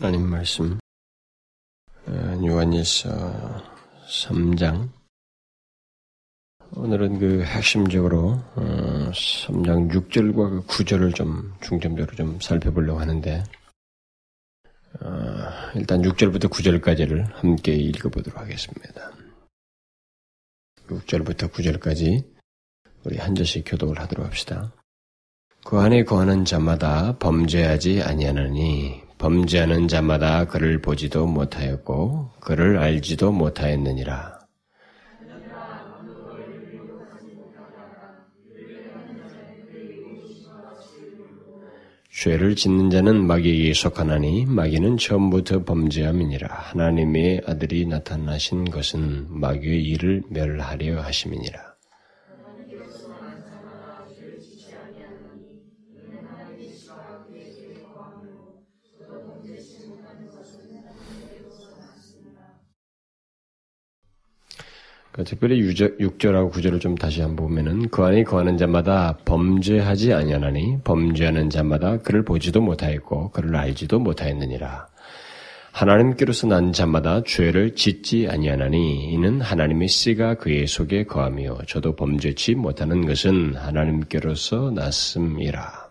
하나님 말씀 어, 요한일서 3장 오늘은 그 핵심적으로 3장 어, 6절과 그 9절을 좀 중점적으로 좀 살펴보려고 하는데 어, 일단 6절부터 9절까지를 함께 읽어보도록 하겠습니다. 6절부터 9절까지 우리 한 절씩 교독을 하도록 합시다. 그 안에 거하는 자마다 범죄하지 아니하느니 범죄하는 자마다 그를 보지도 못하였고 그를 알지도 못하였느니라. 죄를 짓는 자는 마귀에게 속하나니 마귀는 처음부터 범죄함이니라. 하나님의 아들이 나타나신 것은 마귀의 일을 멸하려 하심이니라. 그 특별히 6절하고 9절을 좀 다시 한번 보면은 그 안에 거하는 자마다 범죄하지 아니하나니 범죄하는 자마다 그를 보지도 못하였고 그를 알지도 못하였느니라. 하나님께로서 난 자마다 죄를 짓지 아니하나니 이는 하나님의 씨가 그의 속에 거하며 저도 범죄치 못하는 것은 하나님께로서 났음이라.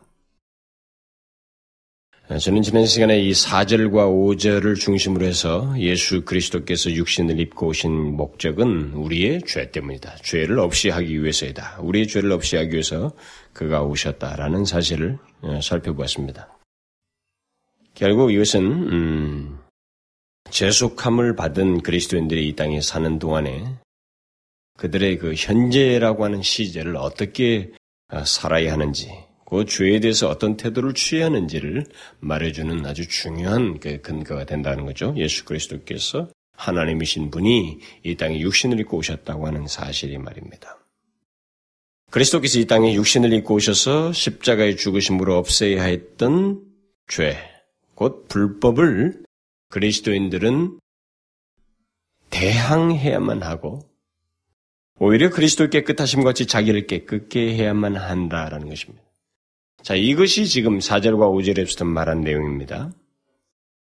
아, 저는 지난 시간에 이 4절과 5절을 중심으로 해서 예수 그리스도께서 육신을 입고 오신 목적은 우리의 죄 때문이다. 죄를 없이 하기 위해서이다. 우리의 죄를 없이 하기 위해서 그가 오셨다라는 사실을 어, 살펴보았습니다. 결국 이것은 음, 재속함을 받은 그리스도인들이 이 땅에 사는 동안에 그들의 그 현재라고 하는 시제를 어떻게 어, 살아야 하는지 그 죄에 대해서 어떤 태도를 취해야 하는지를 말해주는 아주 중요한 그 근거가 된다는 거죠. 예수 그리스도께서 하나님이신 분이 이 땅에 육신을 입고 오셨다고 하는 사실이 말입니다. 그리스도께서 이 땅에 육신을 입고 오셔서 십자가의 죽으심으로 없애야 했던 죄, 곧 불법을 그리스도인들은 대항해야만 하고 오히려 그리스도의 깨끗하심 같이 자기를 깨끗게 해야만 한다라는 것입니다. 자, 이것이 지금 4절과 5절에서 말한 내용입니다.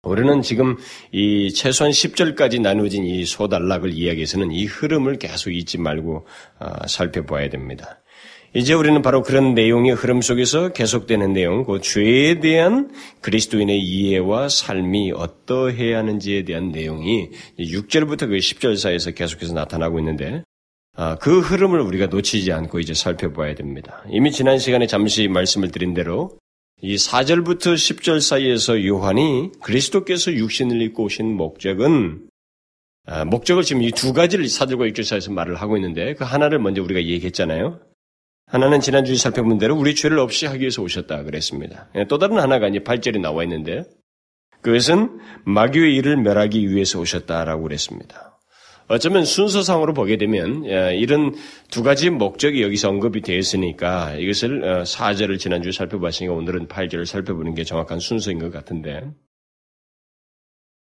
우리는 지금 이 최소한 10절까지 나누어진 이 소단락을 이야기해서는 이 흐름을 계속 잊지 말고 어, 살펴봐야 됩니다. 이제 우리는 바로 그런 내용의 흐름 속에서 계속되는 내용, 그 죄에 대한 그리스도인의 이해와 삶이 어떠해야 하는지에 대한 내용이 6절부터 그 10절 사이에서 계속해서 나타나고 있는데 아, 그 흐름을 우리가 놓치지 않고 이제 살펴봐야 됩니다. 이미 지난 시간에 잠시 말씀을 드린 대로 이 4절부터 10절 사이에서 요한이 그리스도께서 육신을 입고 오신 목적은 아, 목적을 지금 이 두 가지를 4절과 6절 사이에서 말을 하고 있는데 그 하나를 먼저 우리가 얘기했잖아요. 하나는 지난주에 살펴본 대로 우리 죄를 없이 하기 위해서 오셨다 그랬습니다. 예, 또 다른 하나가 이제 8절에 나와 있는데 그것은 마귀의 일을 멸하기 위해서 오셨다라고 그랬습니다. 어쩌면 순서상으로 보게 되면 이런 두 가지 목적이 여기서 언급이 되어 있으니까 이것을 4절을 어, 지난주에 살펴봤으니까 오늘은 8절을 살펴보는 게 정확한 순서인 것 같은데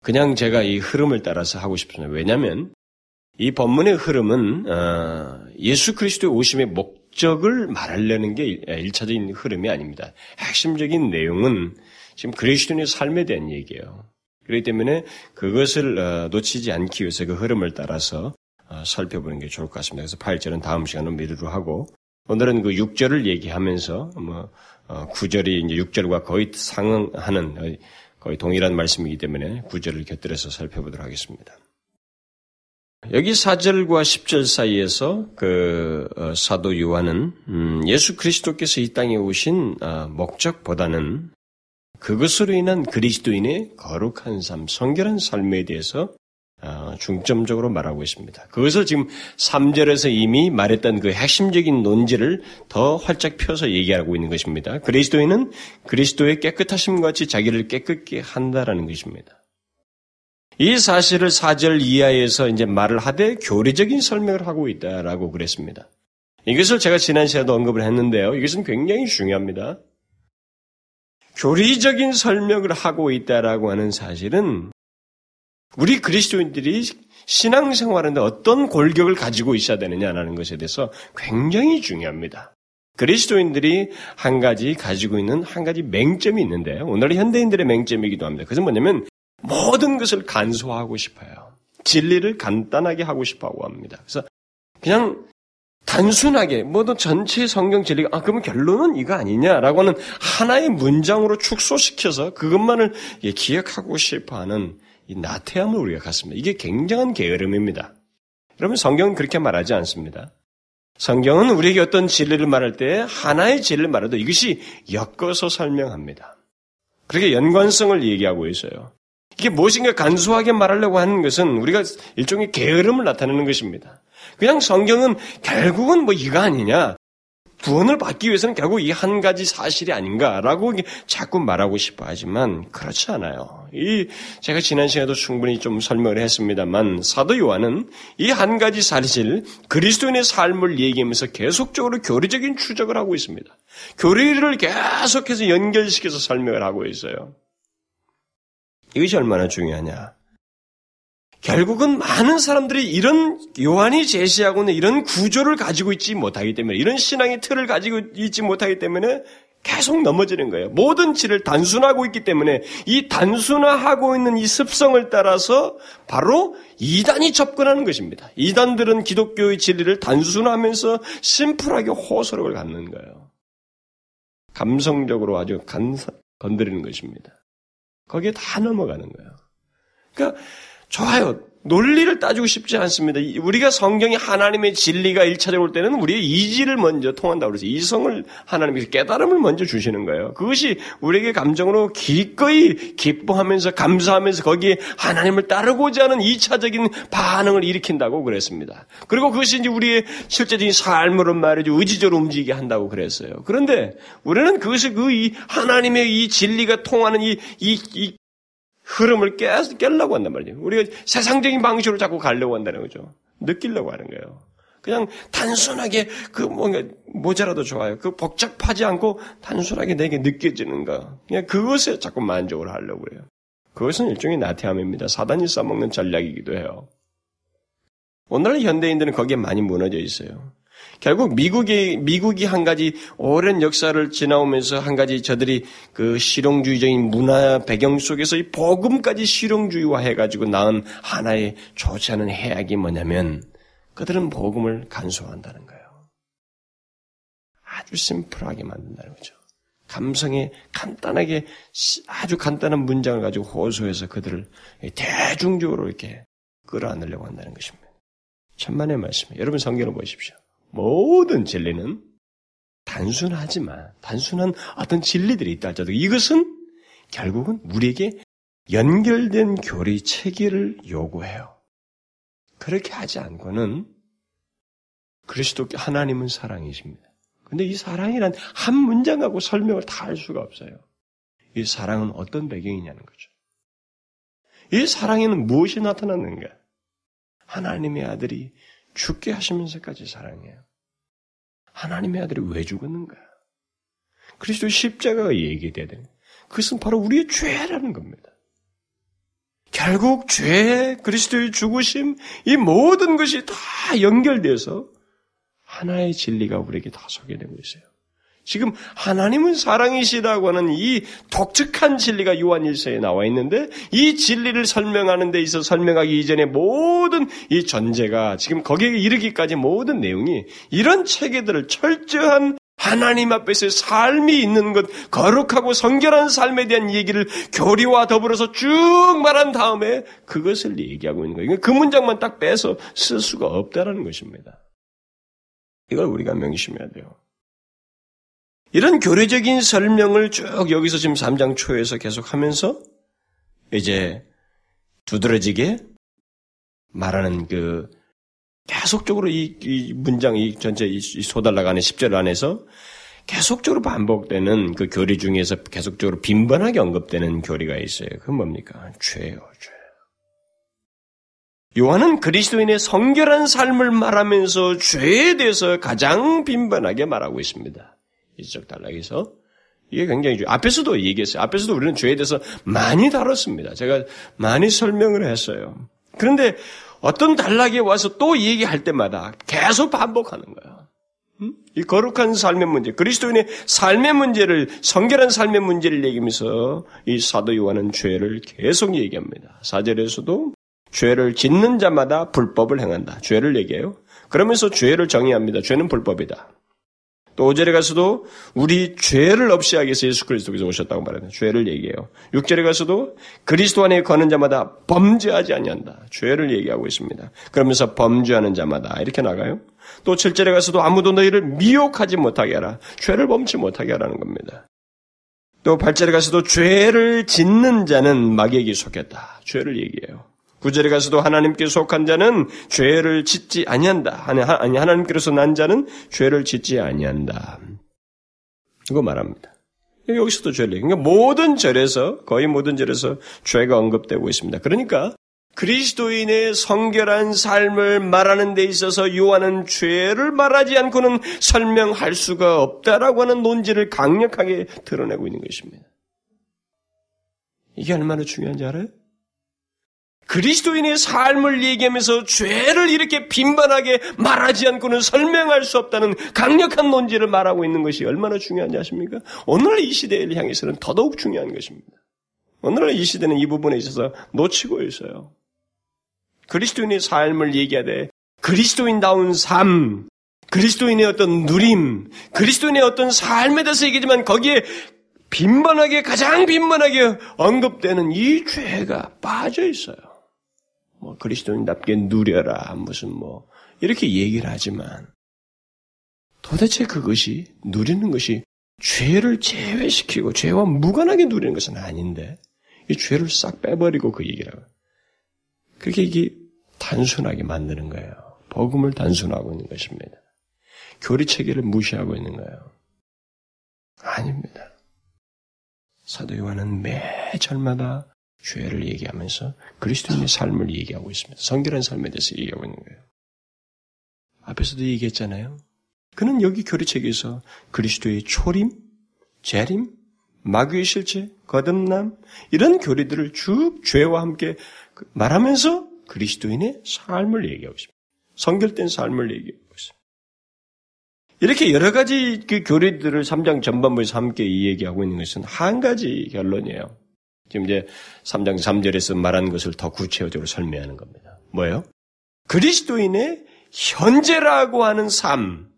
그냥 제가 이 흐름을 따라서 하고 싶습니다. 왜냐하면 이 본문의 흐름은 어, 예수 그리스도의 오심의 목적을 말하려는 게 1차적인 흐름이 아닙니다. 핵심적인 내용은 지금 그리스도인의 삶에 대한 얘기예요. 그렇기 때문에 그것을 어, 놓치지 않기 위해서 그 흐름을 따라서 어, 살펴보는 게 좋을 것 같습니다. 그래서 8절은 다음 시간은 미루로 하고 오늘은 그 6절을 얘기하면서 뭐 9절이 어, 이제 6절과 거의 상응하는 거의 동일한 말씀이기 때문에 9절을 곁들여서 살펴보도록 하겠습니다. 여기 4절과 10절 사이에서 그 사도 요한은 음, 예수 그리스도께서 이 땅에 오신 목적보다는 그것으로 인한 그리스도인의 거룩한 삶, 성결한 삶에 대해서 어, 중점적으로 말하고 있습니다. 그것을 지금 3절에서 이미 말했던 그 핵심적인 논지를 더 활짝 펴서 얘기하고 있는 것입니다. 그리스도인은 그리스도의 깨끗하심 같이 자기를 깨끗게 한다라는 것입니다. 이 사실을 4절 이하에서 이제 말을 하되 교리적인 설명을 하고 있다라고 그랬습니다. 이것을 제가 지난 시간에도 언급을 했는데요. 이것은 굉장히 중요합니다. 교리적인 설명을 하고 있다라고 하는 사실은 우리 그리스도인들이 신앙생활하는데 어떤 골격을 가지고 있어야 되느냐라는 것에 대해서 굉장히 중요합니다. 그리스도인들이 한 가지 가지고 있는 한 가지 맹점이 있는데 오늘 현대인들의 맹점이기도 합니다. 그것은 뭐냐면 모든 것을 간소화하고 싶어요. 진리를 간단하게 하고 싶어 하고 합니다. 그래서 그냥 단순하게 모든 전체 성경 진리가 아 그러면 결론은 이거 아니냐라고 하는 하나의 문장으로 축소시켜서 그것만을 기억하고 싶어하는 이 나태함을 우리가 갖습니다. 이게 굉장한 게으름입니다. 여러분 성경은 그렇게 말하지 않습니다. 성경은 우리에게 어떤 진리를 말할 때 하나의 진리를 말해도 이것이 엮어서 설명합니다. 그렇게 연관성을 얘기하고 있어요. 이게 무엇인가 간소하게 말하려고 하는 것은 우리가 일종의 게으름을 나타내는 것입니다. 그냥 성경은 결국은 뭐 이거 아니냐. 구원을 받기 위해서는 결국 이 한 가지 사실이 아닌가라고 자꾸 말하고 싶어 하지만 그렇지 않아요. 이 제가 지난 시간에도 충분히 좀 설명을 했습니다만 사도 요한은 이 한 가지 사실 그리스도인의 삶을 얘기하면서 계속적으로 교리적인 추적을 하고 있습니다. 교리를 계속해서 연결시켜서 설명을 하고 있어요. 이것이 얼마나 중요하냐? 결국은 많은 사람들이 이런 요한이 제시하고 있는 이런 구조를 가지고 있지 못하기 때문에 이런 신앙의 틀을 가지고 있지 못하기 때문에 계속 넘어지는 거예요. 모든 질을 단순하고 있기 때문에 이 단순화하고 있는 이 습성을 따라서 바로 이단이 접근하는 것입니다. 이단들은 기독교의 진리를 단순하면서 심플하게 호소력을 갖는 거예요. 감성적으로 아주 간사, 건드리는 것입니다. 거기에 다 넘어가는 거예요. 그러니까 좋아요. 논리를 따지고 싶지 않습니다. 우리가 성경이 하나님의 진리가 1차적으로 올 때는 우리의 이지를 먼저 통한다고 그래서 이성을 하나님께서 깨달음을 먼저 주시는 거예요. 그것이 우리에게 감정으로 기꺼이 기뻐하면서 감사하면서 거기에 하나님을 따르고자 하는 2차적인 반응을 일으킨다고 그랬습니다. 그리고 그것이 이제 우리의 실제적인 삶으로 말이죠. 의지적으로 움직이게 한다고 그랬어요. 그런데 우리는 그것이 그이 하나님의 이 진리가 통하는 이, 이, 이 흐름을 깨, 깨려고 한단 말이에요. 우리가 세상적인 방식으로 자꾸 가려고 한다는 거죠. 느끼려고 하는 거예요. 그냥 단순하게 그 뭔가 모자라도 좋아요. 그 복잡하지 않고 단순하게 내게 느껴지는 거. 그냥 그것에 자꾸 만족을 하려고 그래요. 그것은 일종의 나태함입니다. 사단이 써먹는 전략이기도 해요. 오늘날 현대인들은 거기에 많이 무너져 있어요. 결국 미국이 미국이 한 가지 오랜 역사를 지나오면서 한 가지 저들이 그 실용주의적인 문화 배경 속에서 이 복음까지 실용주의화 해 가지고 낳은 하나의 좋지 않은 해악이 뭐냐면 그들은 복음을 간소화한다는 거예요. 아주 심플하게 만든다는 거죠. 감성에 간단하게 아주 간단한 문장을 가지고 호소해서 그들을 대중적으로 이렇게 끌어안으려고 한다는 것입니다. 천만의 말씀이에요. 여러분 성경을 보십시오. 모든 진리는 단순하지만 단순한 어떤 진리들이 있다 할지라도 이것은 결국은 우리에게 연결된 교리 체계를 요구해요. 그렇게 하지 않고는 그리스도 하나님은 사랑이십니다. 근데 이 사랑이란 한 문장 갖고 설명을 다 할 수가 없어요. 이 사랑은 어떤 배경이냐는 거죠. 이 사랑에는 무엇이 나타났는가? 하나님의 아들이 죽게 하시면서까지 사랑해요. 하나님의 아들이 왜 죽었는가? 그리스도 십자가가 얘기돼야 되는 그것은 바로 우리의 죄라는 겁니다. 결국 죄, 그리스도의 죽으심, 이 모든 것이 다 연결돼서 하나의 진리가 우리에게 다 소개되고 있어요. 지금 하나님은 사랑이시다고 하는 이 독특한 진리가 요한 일서에 나와 있는데 이 진리를 설명하는 데 있어 설명하기 이전에 모든 이 전제가 지금 거기에 이르기까지 모든 내용이 이런 체계들을 철저한 하나님 앞에서의 삶이 있는 것, 거룩하고 성결한 삶에 대한 얘기를 교리와 더불어서 쭉 말한 다음에 그것을 얘기하고 있는 거예요. 그 문장만 딱 빼서 쓸 수가 없다라는 것입니다. 이걸 우리가 명심해야 돼요. 이런 교리적인 설명을 쭉 여기서 지금 3장 초에서 계속 하면서 이제 두드러지게 말하는 그 계속적으로 이, 이 문장, 이 전체 이 소달락 안에 10절 안에서 계속적으로 반복되는 그 교리 중에서 계속적으로 빈번하게 언급되는 교리가 있어요. 그건 뭡니까? 죄요, 죄. 요한은 그리스도인의 성결한 삶을 말하면서 죄에 대해서 가장 빈번하게 말하고 있습니다. 이적 단락에서 이게 굉장히 중요. 앞에서도 얘기했어요. 앞에서도 우리는 죄에 대해서 많이 다뤘습니다. 제가 많이 설명을 했어요. 그런데 어떤 단락에 와서 또 얘기할 때마다 계속 반복하는 거예요. 이 거룩한 삶의 문제, 그리스도인의 삶의 문제를, 성결한 삶의 문제를 얘기하면서 이 사도 요한은 죄를 계속 얘기합니다. 사절에서도 죄를 짓는 자마다 불법을 행한다. 죄를 얘기해요. 그러면서 죄를 정의합니다. 죄는 불법이다. 또 5절에 가서도 우리 죄를 없이 하기 위해서 예수 그리스도께서 오셨다고 말합니다. 죄를 얘기해요. 6절에 가서도 그리스도 안에 거는 자마다 범죄하지 아니한다. 죄를 얘기하고 있습니다. 그러면서 범죄하는 자마다 이렇게 나가요. 또 7절에 가서도 아무도 너희를 미혹하지 못하게 하라. 죄를 범치 못하게 하라는 겁니다. 또 8절에 가서도 죄를 짓는 자는 마귀에게 속했다. 죄를 얘기해요. 구절에 가서도 하나님께 속한 자는 죄를 짓지 아니한다. 아니, 하나님께로서 난 자는 죄를 짓지 아니한다. 이거 말합니다. 여기서도 죄를 그러니까 모든 절에서 거의 모든 절에서 죄가 언급되고 있습니다. 그러니까 그리스도인의 성결한 삶을 말하는 데 있어서 요한은 죄를 말하지 않고는 설명할 수가 없다라고 하는 논지를 강력하게 드러내고 있는 것입니다. 이게 얼마나 중요한지 알아요? 그리스도인의 삶을 얘기하면서 죄를 이렇게 빈번하게 말하지 않고는 설명할 수 없다는 강력한 논지를 말하고 있는 것이 얼마나 중요한지 아십니까? 오늘 이 시대를 향해서는 더더욱 중요한 것입니다. 오늘날 이 시대는 이 부분에 있어서 놓치고 있어요. 그리스도인의 삶을 얘기하되 그리스도인다운 삶, 그리스도인의 어떤 누림, 그리스도인의 어떤 삶에 대해서 얘기지만 거기에 빈번하게 가장 빈번하게 언급되는 이 죄가 빠져 있어요. 뭐 그리스도인답게 누려라 무슨 뭐 이렇게 얘기를 하지만 도대체 그것이 누리는 것이 죄를 제외시키고 죄와 무관하게 누리는 것은 아닌데 이 죄를 싹 빼버리고 그 얘기를 하고 그렇게 이게 단순하게 만드는 거예요. 복음을 단순하고 있는 것입니다. 교리 체계를 무시하고 있는 거예요. 아닙니다. 사도 요한은 매 절마다 죄를 얘기하면서 그리스도인의 삶을 얘기하고 있습니다. 성결한 삶에 대해서 얘기하고 있는 거예요. 앞에서도 얘기했잖아요. 그는 여기 교리책에서 그리스도의 초림, 재림, 마귀의 실체, 거듭남 이런 교리들을 쭉 죄와 함께 말하면서 그리스도인의 삶을 얘기하고 있습니다. 성결된 삶을 얘기하고 있습니다. 이렇게 여러 가지 그 교리들을 3장 전반부에서 함께 얘기하고 있는 것은 한 가지 결론이에요. 지금 이제 3장 3절에서 말한 것을 더 구체적으로 설명하는 겁니다. 뭐예요? 그리스도인의 현재라고 하는 삶.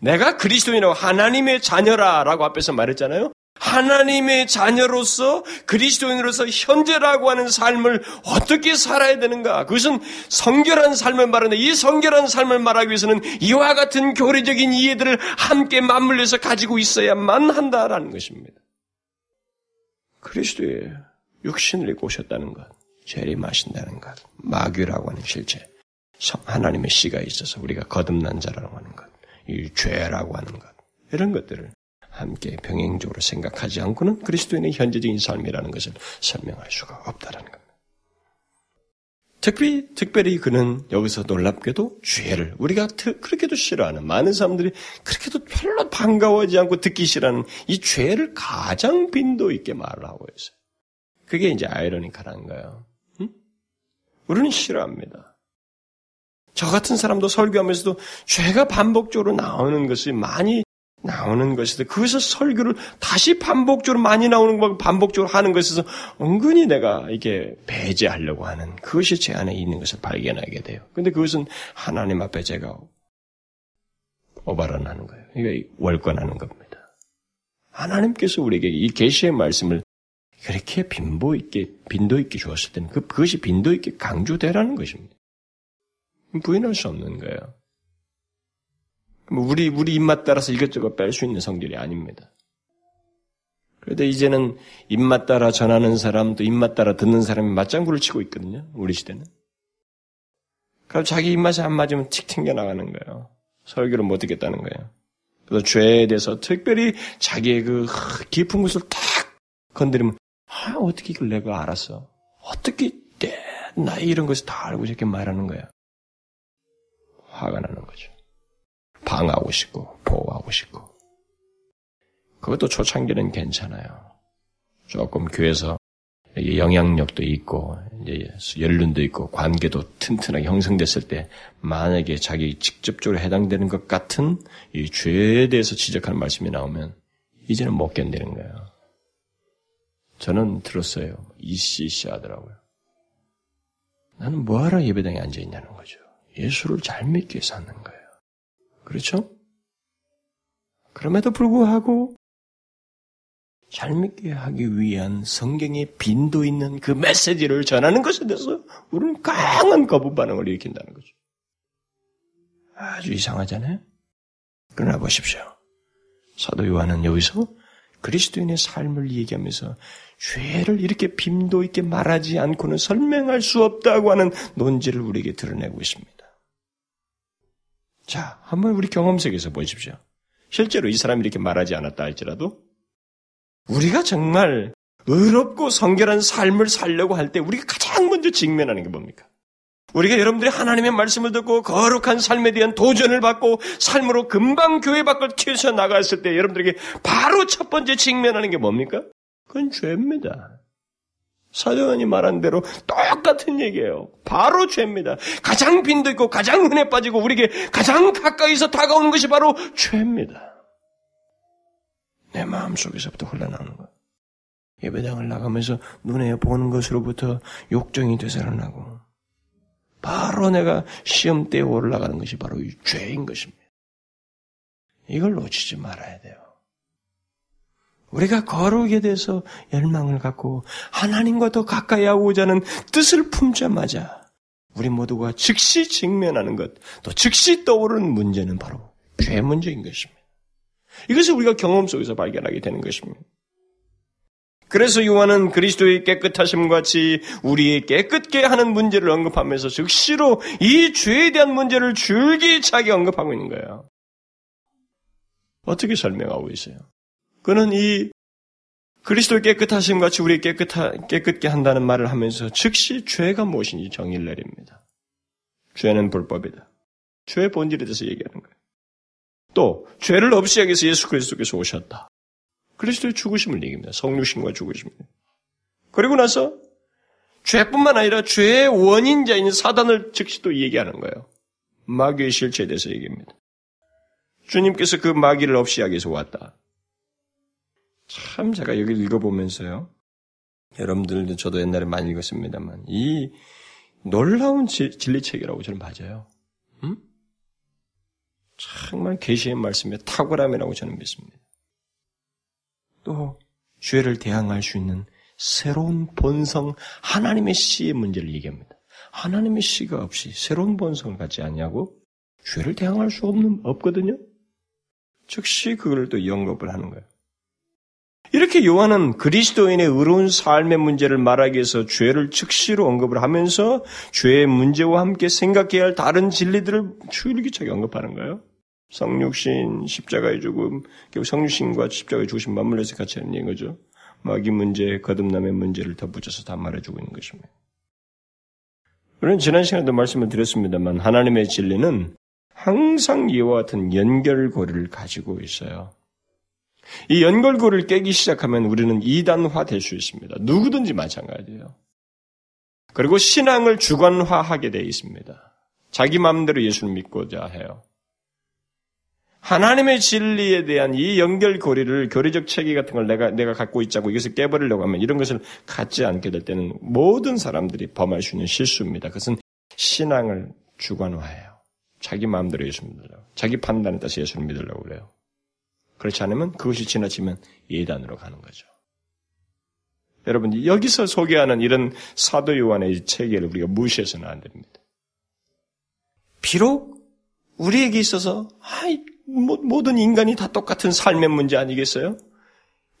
내가 그리스도인이라고 하나님의 자녀라라고 앞에서 말했잖아요. 하나님의 자녀로서 그리스도인으로서 현재라고 하는 삶을 어떻게 살아야 되는가? 그것은 성결한 삶을 말하는데 이 성결한 삶을 말하기 위해서는 이와 같은 교리적인 이해들을 함께 맞물려서 가지고 있어야만 한다라는 것입니다. 그리스도의 육신을 입고 오셨다는 것, 재림하신다는 것, 마귀라고 하는 실체, 하나님의 씨가 있어서 우리가 거듭난 자라고 하는 것, 이 죄라고 하는 것, 이런 것들을 함께 병행적으로 생각하지 않고는 그리스도인의 현재적인 삶이라는 것을 설명할 수가 없다는 겁니다. 특별히, 특별히 그는 여기서 놀랍게도 죄를 우리가 그렇게도 싫어하는 많은 사람들이 그렇게도 별로 반가워하지 않고 듣기 싫어하는 이 죄를 가장 빈도 있게 말하고 있어요. 그게 이제 아이러니컬한 거예요. 응? 우리는 싫어합니다. 저 같은 사람도 설교하면서도 죄가 반복적으로 나오는 것이 많이 나오는 것이다. 그것을 설교를 다시 반복적으로 많이 나오는 걸 반복적으로 하는 것에서 은근히 내가 이게 배제하려고 하는 그것이 제 안에 있는 것을 발견하게 돼요. 근데 그것은 하나님 앞에 제가 오바런하는 거예요. 이게 월권하는 겁니다. 하나님께서 우리에게 이 계시의 말씀을 그렇게 빈도 있게, 빈도 있게 주었을 때는 그, 그것이 빈도 있게 강조되라는 것입니다. 부인할 수 없는 거예요. 뭐 우리, 우리 입맛 따라서 이것저것 뺄 수 있는 성질이 아닙니다. 그런데 이제는 입맛 따라 전하는 사람, 또 입맛 따라 듣는 사람이 맞장구를 치고 있거든요. 우리 시대는. 그럼 자기 입맛이 안 맞으면 틱 튕겨나가는 거예요. 설교를 못 듣겠다는 거예요. 그래서 죄에 대해서 특별히 자기의 그 깊은 것을 탁 건드리면 아, 어떻게 이걸 내가 알았어? 어떻게 내 나이 이런 것을 다 알고 이렇게 말하는 거야? 화가 나는 거죠. 방하고 싶고 보호하고 싶고. 그것도 초창기는 괜찮아요. 조금 교회에서 영향력도 있고 연륜도 있고 관계도 튼튼하게 형성됐을 때 만약에 자기 직접적으로 해당되는 것 같은 이 죄에 대해서 지적하는 말씀이 나오면 이제는 못 견디는 거예요. 저는 들었어요. 이씨씨 하더라고요. 나는 뭐하러 예배당에 앉아 있냐는 거죠. 예수를 잘 위해서 하는 거예요. 그렇죠? 그럼에도 불구하고 잘 믿게 하기 위한 성경의 빈도 있는 그 메시지를 전하는 것에 대해서 우리는 강한 거부 반응을 일으킨다는 거죠. 아주 이상하잖아요? 그러나 보십시오. 사도 요한은 여기서 그리스도인의 삶을 얘기하면서 죄를 이렇게 빈도 있게 말하지 않고는 설명할 수 없다고 하는 논지를 우리에게 드러내고 있습니다. 자, 한번 우리 경험 속에서 보십시오. 실제로 이 사람이 이렇게 말하지 않았다 할지라도 우리가 정말 의롭고 성결한 삶을 살려고 할 때 우리가 가장 먼저 직면하는 게 뭡니까? 우리가 여러분들이 하나님의 말씀을 듣고 거룩한 삶에 대한 도전을 받고 삶으로 금방 교회 밖을 튀어서 나갔을 때 여러분들에게 바로 첫 번째 직면하는 게 뭡니까? 그건 죄입니다. 사도원이 말한 대로 똑같은 얘기예요. 바로 죄입니다. 가장 빈도 있고 가장 흔해 빠지고 우리에게 가장 가까이서 다가오는 것이 바로 죄입니다. 내 마음 속에서부터 흘러나오는 것. 예배당을 나가면서 눈에 보는 것으로부터 욕정이 되살아나고 바로 내가 시험대에 올라가는 것이 바로 이 죄인 것입니다. 이걸 놓치지 말아야 돼요. 우리가 거룩에 대해서 열망을 갖고 하나님과 더 가까이 하고자 하는 뜻을 품자마자 우리 모두가 즉시 직면하는 것, 또 즉시 떠오르는 문제는 바로 죄 문제인 것입니다. 이것을 우리가 경험 속에서 발견하게 되는 것입니다. 그래서 요한은 그리스도의 깨끗하심 같이 우리의 깨끗게 하는 문제를 언급하면서 즉시로 이 죄에 대한 문제를 줄기차게 언급하고 있는 거예요. 어떻게 설명하고 있어요? 그는 이 그리스도의 깨끗하심 같이 우리 깨끗하, 깨끗게 한다는 말을 하면서 즉시 죄가 무엇인지 정의를 내립니다. 죄는 불법이다. 죄의 본질에 대해서 얘기하는 거예요. 또 죄를 없이 위해서 예수 그리스도께서 오셨다. 그리스도의 죽으심을 얘기합니다. 성육신과 죽으심을. 그리고 나서 죄뿐만 아니라 죄의 원인자인 사단을 즉시 또 얘기하는 거예요. 마귀의 실체에 대해서 얘기합니다. 주님께서 그 마귀를 없이 하기 위해서 왔다. 참 제가 여기 읽어보면서요. 여러분들도 저도 옛날에 많이 읽었습니다만 이 놀라운 진리책이라고 저는 맞아요. 음? 정말 계시의 말씀의 탁월함이라고 저는 믿습니다. 또 죄를 대항할 수 있는 새로운 본성 하나님의 씨의 문제를 얘기합니다. 하나님의 씨가 없이 새로운 본성을 갖지 않냐고 죄를 대항할 수 없는 없거든요. 즉시 그걸 또 영겁을 하는 거예요. 이렇게 요한은 그리스도인의 의로운 삶의 문제를 말하기 위해서 죄를 즉시로 언급을 하면서 죄의 문제와 함께 생각해야 할 다른 진리들을 줄기차게 언급하는 거예요. 성육신, 십자가의 죽음, 성육신과 십자가의 죽으심 맞물려서 같이 하는 얘기인 거죠. 마귀 문제, 거듭남의 문제를 덧붙여서 다 말해주고 있는 것입니다. 우리는 지난 시간에도 말씀을 드렸습니다만 하나님의 진리는 항상 이와 같은 연결고리를 가지고 있어요. 이 연결고리를 깨기 시작하면 우리는 이단화 될 수 있습니다. 누구든지 마찬가지예요. 그리고 신앙을 주관화하게 되어 있습니다. 자기 마음대로 예수를 믿고자 해요. 하나님의 진리에 대한 이 연결고리를 교리적 체계 같은 걸 내가, 내가 갖고 있자고 이것을 깨버리려고 하면 이런 것을 갖지 않게 될 때는 모든 사람들이 범할 수 있는 실수입니다. 그것은 신앙을 주관화해요. 자기 마음대로 예수 믿으려고. 자기 판단에 따라서 예수를 믿으려고 그래요. 그렇지 않으면 그것이 지나치면 예단으로 가는 거죠. 여러분, 여기서 소개하는 이런 사도 요한의 체계를 우리가 무시해서는 안 됩니다. 비록 우리에게 있어서 아이 모든 인간이 다 똑같은 삶의 문제 아니겠어요?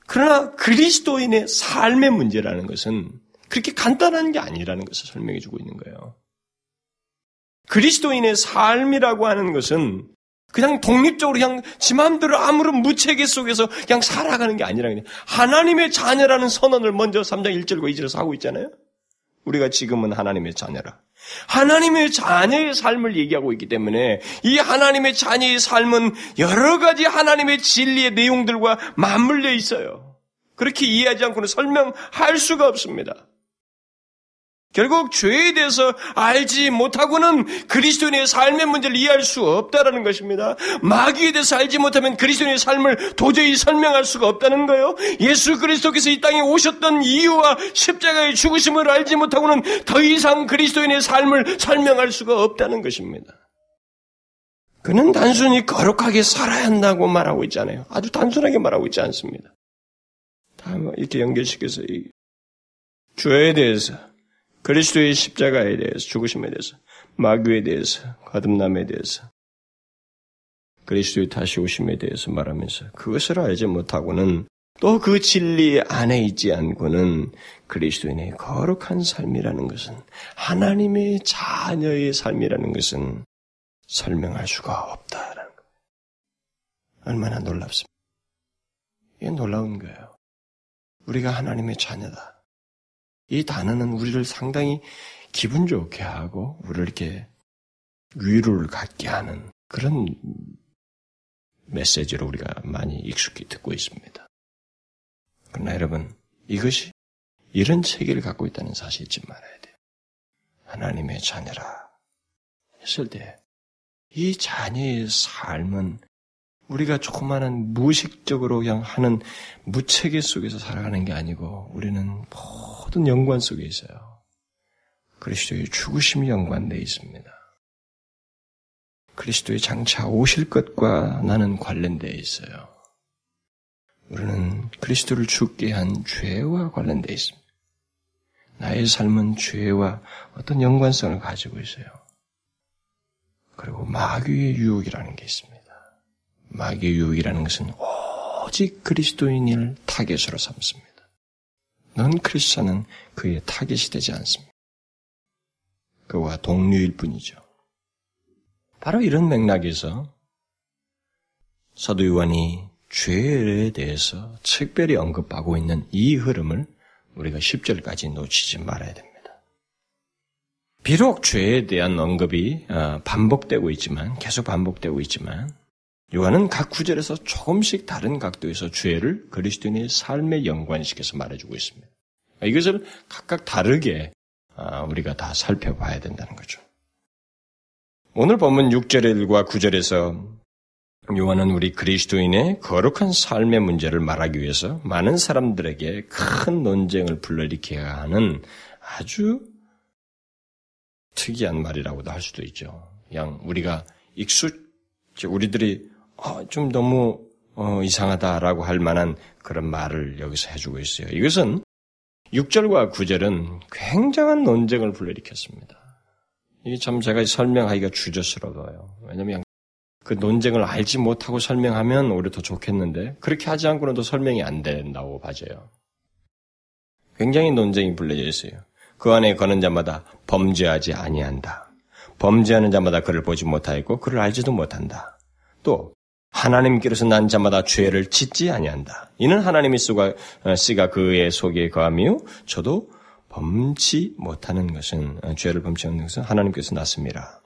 그러나 그리스도인의 삶의 문제라는 것은 그렇게 간단한 게 아니라는 것을 설명해 주고 있는 거예요. 그리스도인의 삶이라고 하는 것은 그냥 독립적으로 그냥 지 마음대로 아무런 무체계 속에서 그냥 살아가는 게 아니라 그냥 하나님의 자녀라는 선언을 먼저 3장 1절과 2절에서 하고 있잖아요. 우리가 지금은 하나님의 자녀라. 하나님의 자녀의 삶을 얘기하고 있기 때문에 이 하나님의 자녀의 삶은 여러 가지 하나님의 진리의 내용들과 맞물려 있어요. 그렇게 이해하지 않고는 설명할 수가 없습니다. 결국 죄에 대해서 알지 못하고는 그리스도인의 삶의 문제를 이해할 수 없다라는 것입니다. 마귀에 대해서 알지 못하면 그리스도인의 삶을 도저히 설명할 수가 없다는 거예요. 예수 그리스도께서 이 땅에 오셨던 이유와 십자가의 죽으심을 알지 못하고는 더 이상 그리스도인의 삶을 설명할 수가 없다는 것입니다. 그는 단순히 거룩하게 살아야 한다고 말하고 있잖아요. 아주 단순하게 말하고 있지 않습니다. 다 이렇게 연결시켜서 죄에 대해서 그리스도의 십자가에 대해서, 죽으심에 대해서, 마귀에 대해서, 거듭남에 대해서, 그리스도의 다시 오심에 대해서 말하면서 그것을 알지 못하고는 또 그 진리 안에 있지 않고는 그리스도인의 거룩한 삶이라는 것은 하나님의 자녀의 삶이라는 것은 설명할 수가 없다라는 것. 얼마나 놀랍습니다. 이게 놀라운 거예요. 우리가 하나님의 자녀다. 이 단어는 우리를 상당히 기분 좋게 하고 우리를 이렇게 위로를 갖게 하는 그런 메시지로 우리가 많이 익숙히 듣고 있습니다. 그러나 여러분 이것이 이런 체계를 갖고 있다는 사실 잊지 말아야 돼요. 하나님의 자녀라 했을 때 이 자녀의 삶은 우리가 조그마한 무의식적으로 그냥 하는 무체계 속에서 살아가는 게 아니고 우리는 모든 연관 속에 있어요. 그리스도의 죽으심이 연관되어 있습니다. 그리스도의 장차 오실 것과 나는 관련되어 있어요. 우리는 그리스도를 죽게 한 죄와 관련되어 있습니다. 나의 삶은 죄와 어떤 연관성을 가지고 있어요. 그리고 마귀의 유혹이라는 게 있습니다. 마귀의 유혹이라는 것은 오직 그리스도인을 타겟으로 삼습니다. 넌 크리스천은 그의 타겟이 되지 않습니다. 그와 동료일 뿐이죠. 바로 이런 맥락에서 사도 요한이 죄에 대해서 특별히 언급하고 있는 이 흐름을 우리가 10절까지 놓치지 말아야 됩니다. 비록 죄에 대한 언급이 어, 반복되고 있지만, 계속 반복되고 있지만, 요한은 각 구절에서 조금씩 다른 각도에서 죄를 그리스도인의 삶에 연관시켜서 말해주고 있습니다. 이것을 각각 다르게 아, 우리가 다 살펴봐야 된다는 거죠. 오늘 본문 6절과 9절에서 요한은 우리 그리스도인의 거룩한 삶의 문제를 말하기 위해서 많은 사람들에게 큰 논쟁을 불러일으켜야 하는 아주 특이한 말이라고도 할 수도 있죠. 그냥 우리가 익숙, 우리들이 어, 좀 너무 어, 이상하다라고 할 만한 그런 말을 여기서 해주고 있어요. 이것은 6절과 9절은 굉장한 논쟁을 불러일으켰습니다. 이게 참 제가 설명하기가 주저스러워요. 왜냐하면 그 논쟁을 알지 못하고 설명하면 오히려 더 좋겠는데 그렇게 하지 않고는 또 설명이 안 된다고 봐져요. 굉장히 논쟁이 불려져 있어요. 그 안에 거는 자마다 범죄하지 아니한다. 범죄하는 자마다 그를 보지 못하였고 그를 알지도 못한다. 또 하나님께로서 난 자마다 죄를 짓지 아니한다. 이는 하나님의 수가, 어, 씨가 그의 속에 거하며 저도 범치 못하는 것은 어, 죄를 범치 않는 것은 하나님께서 났습니다.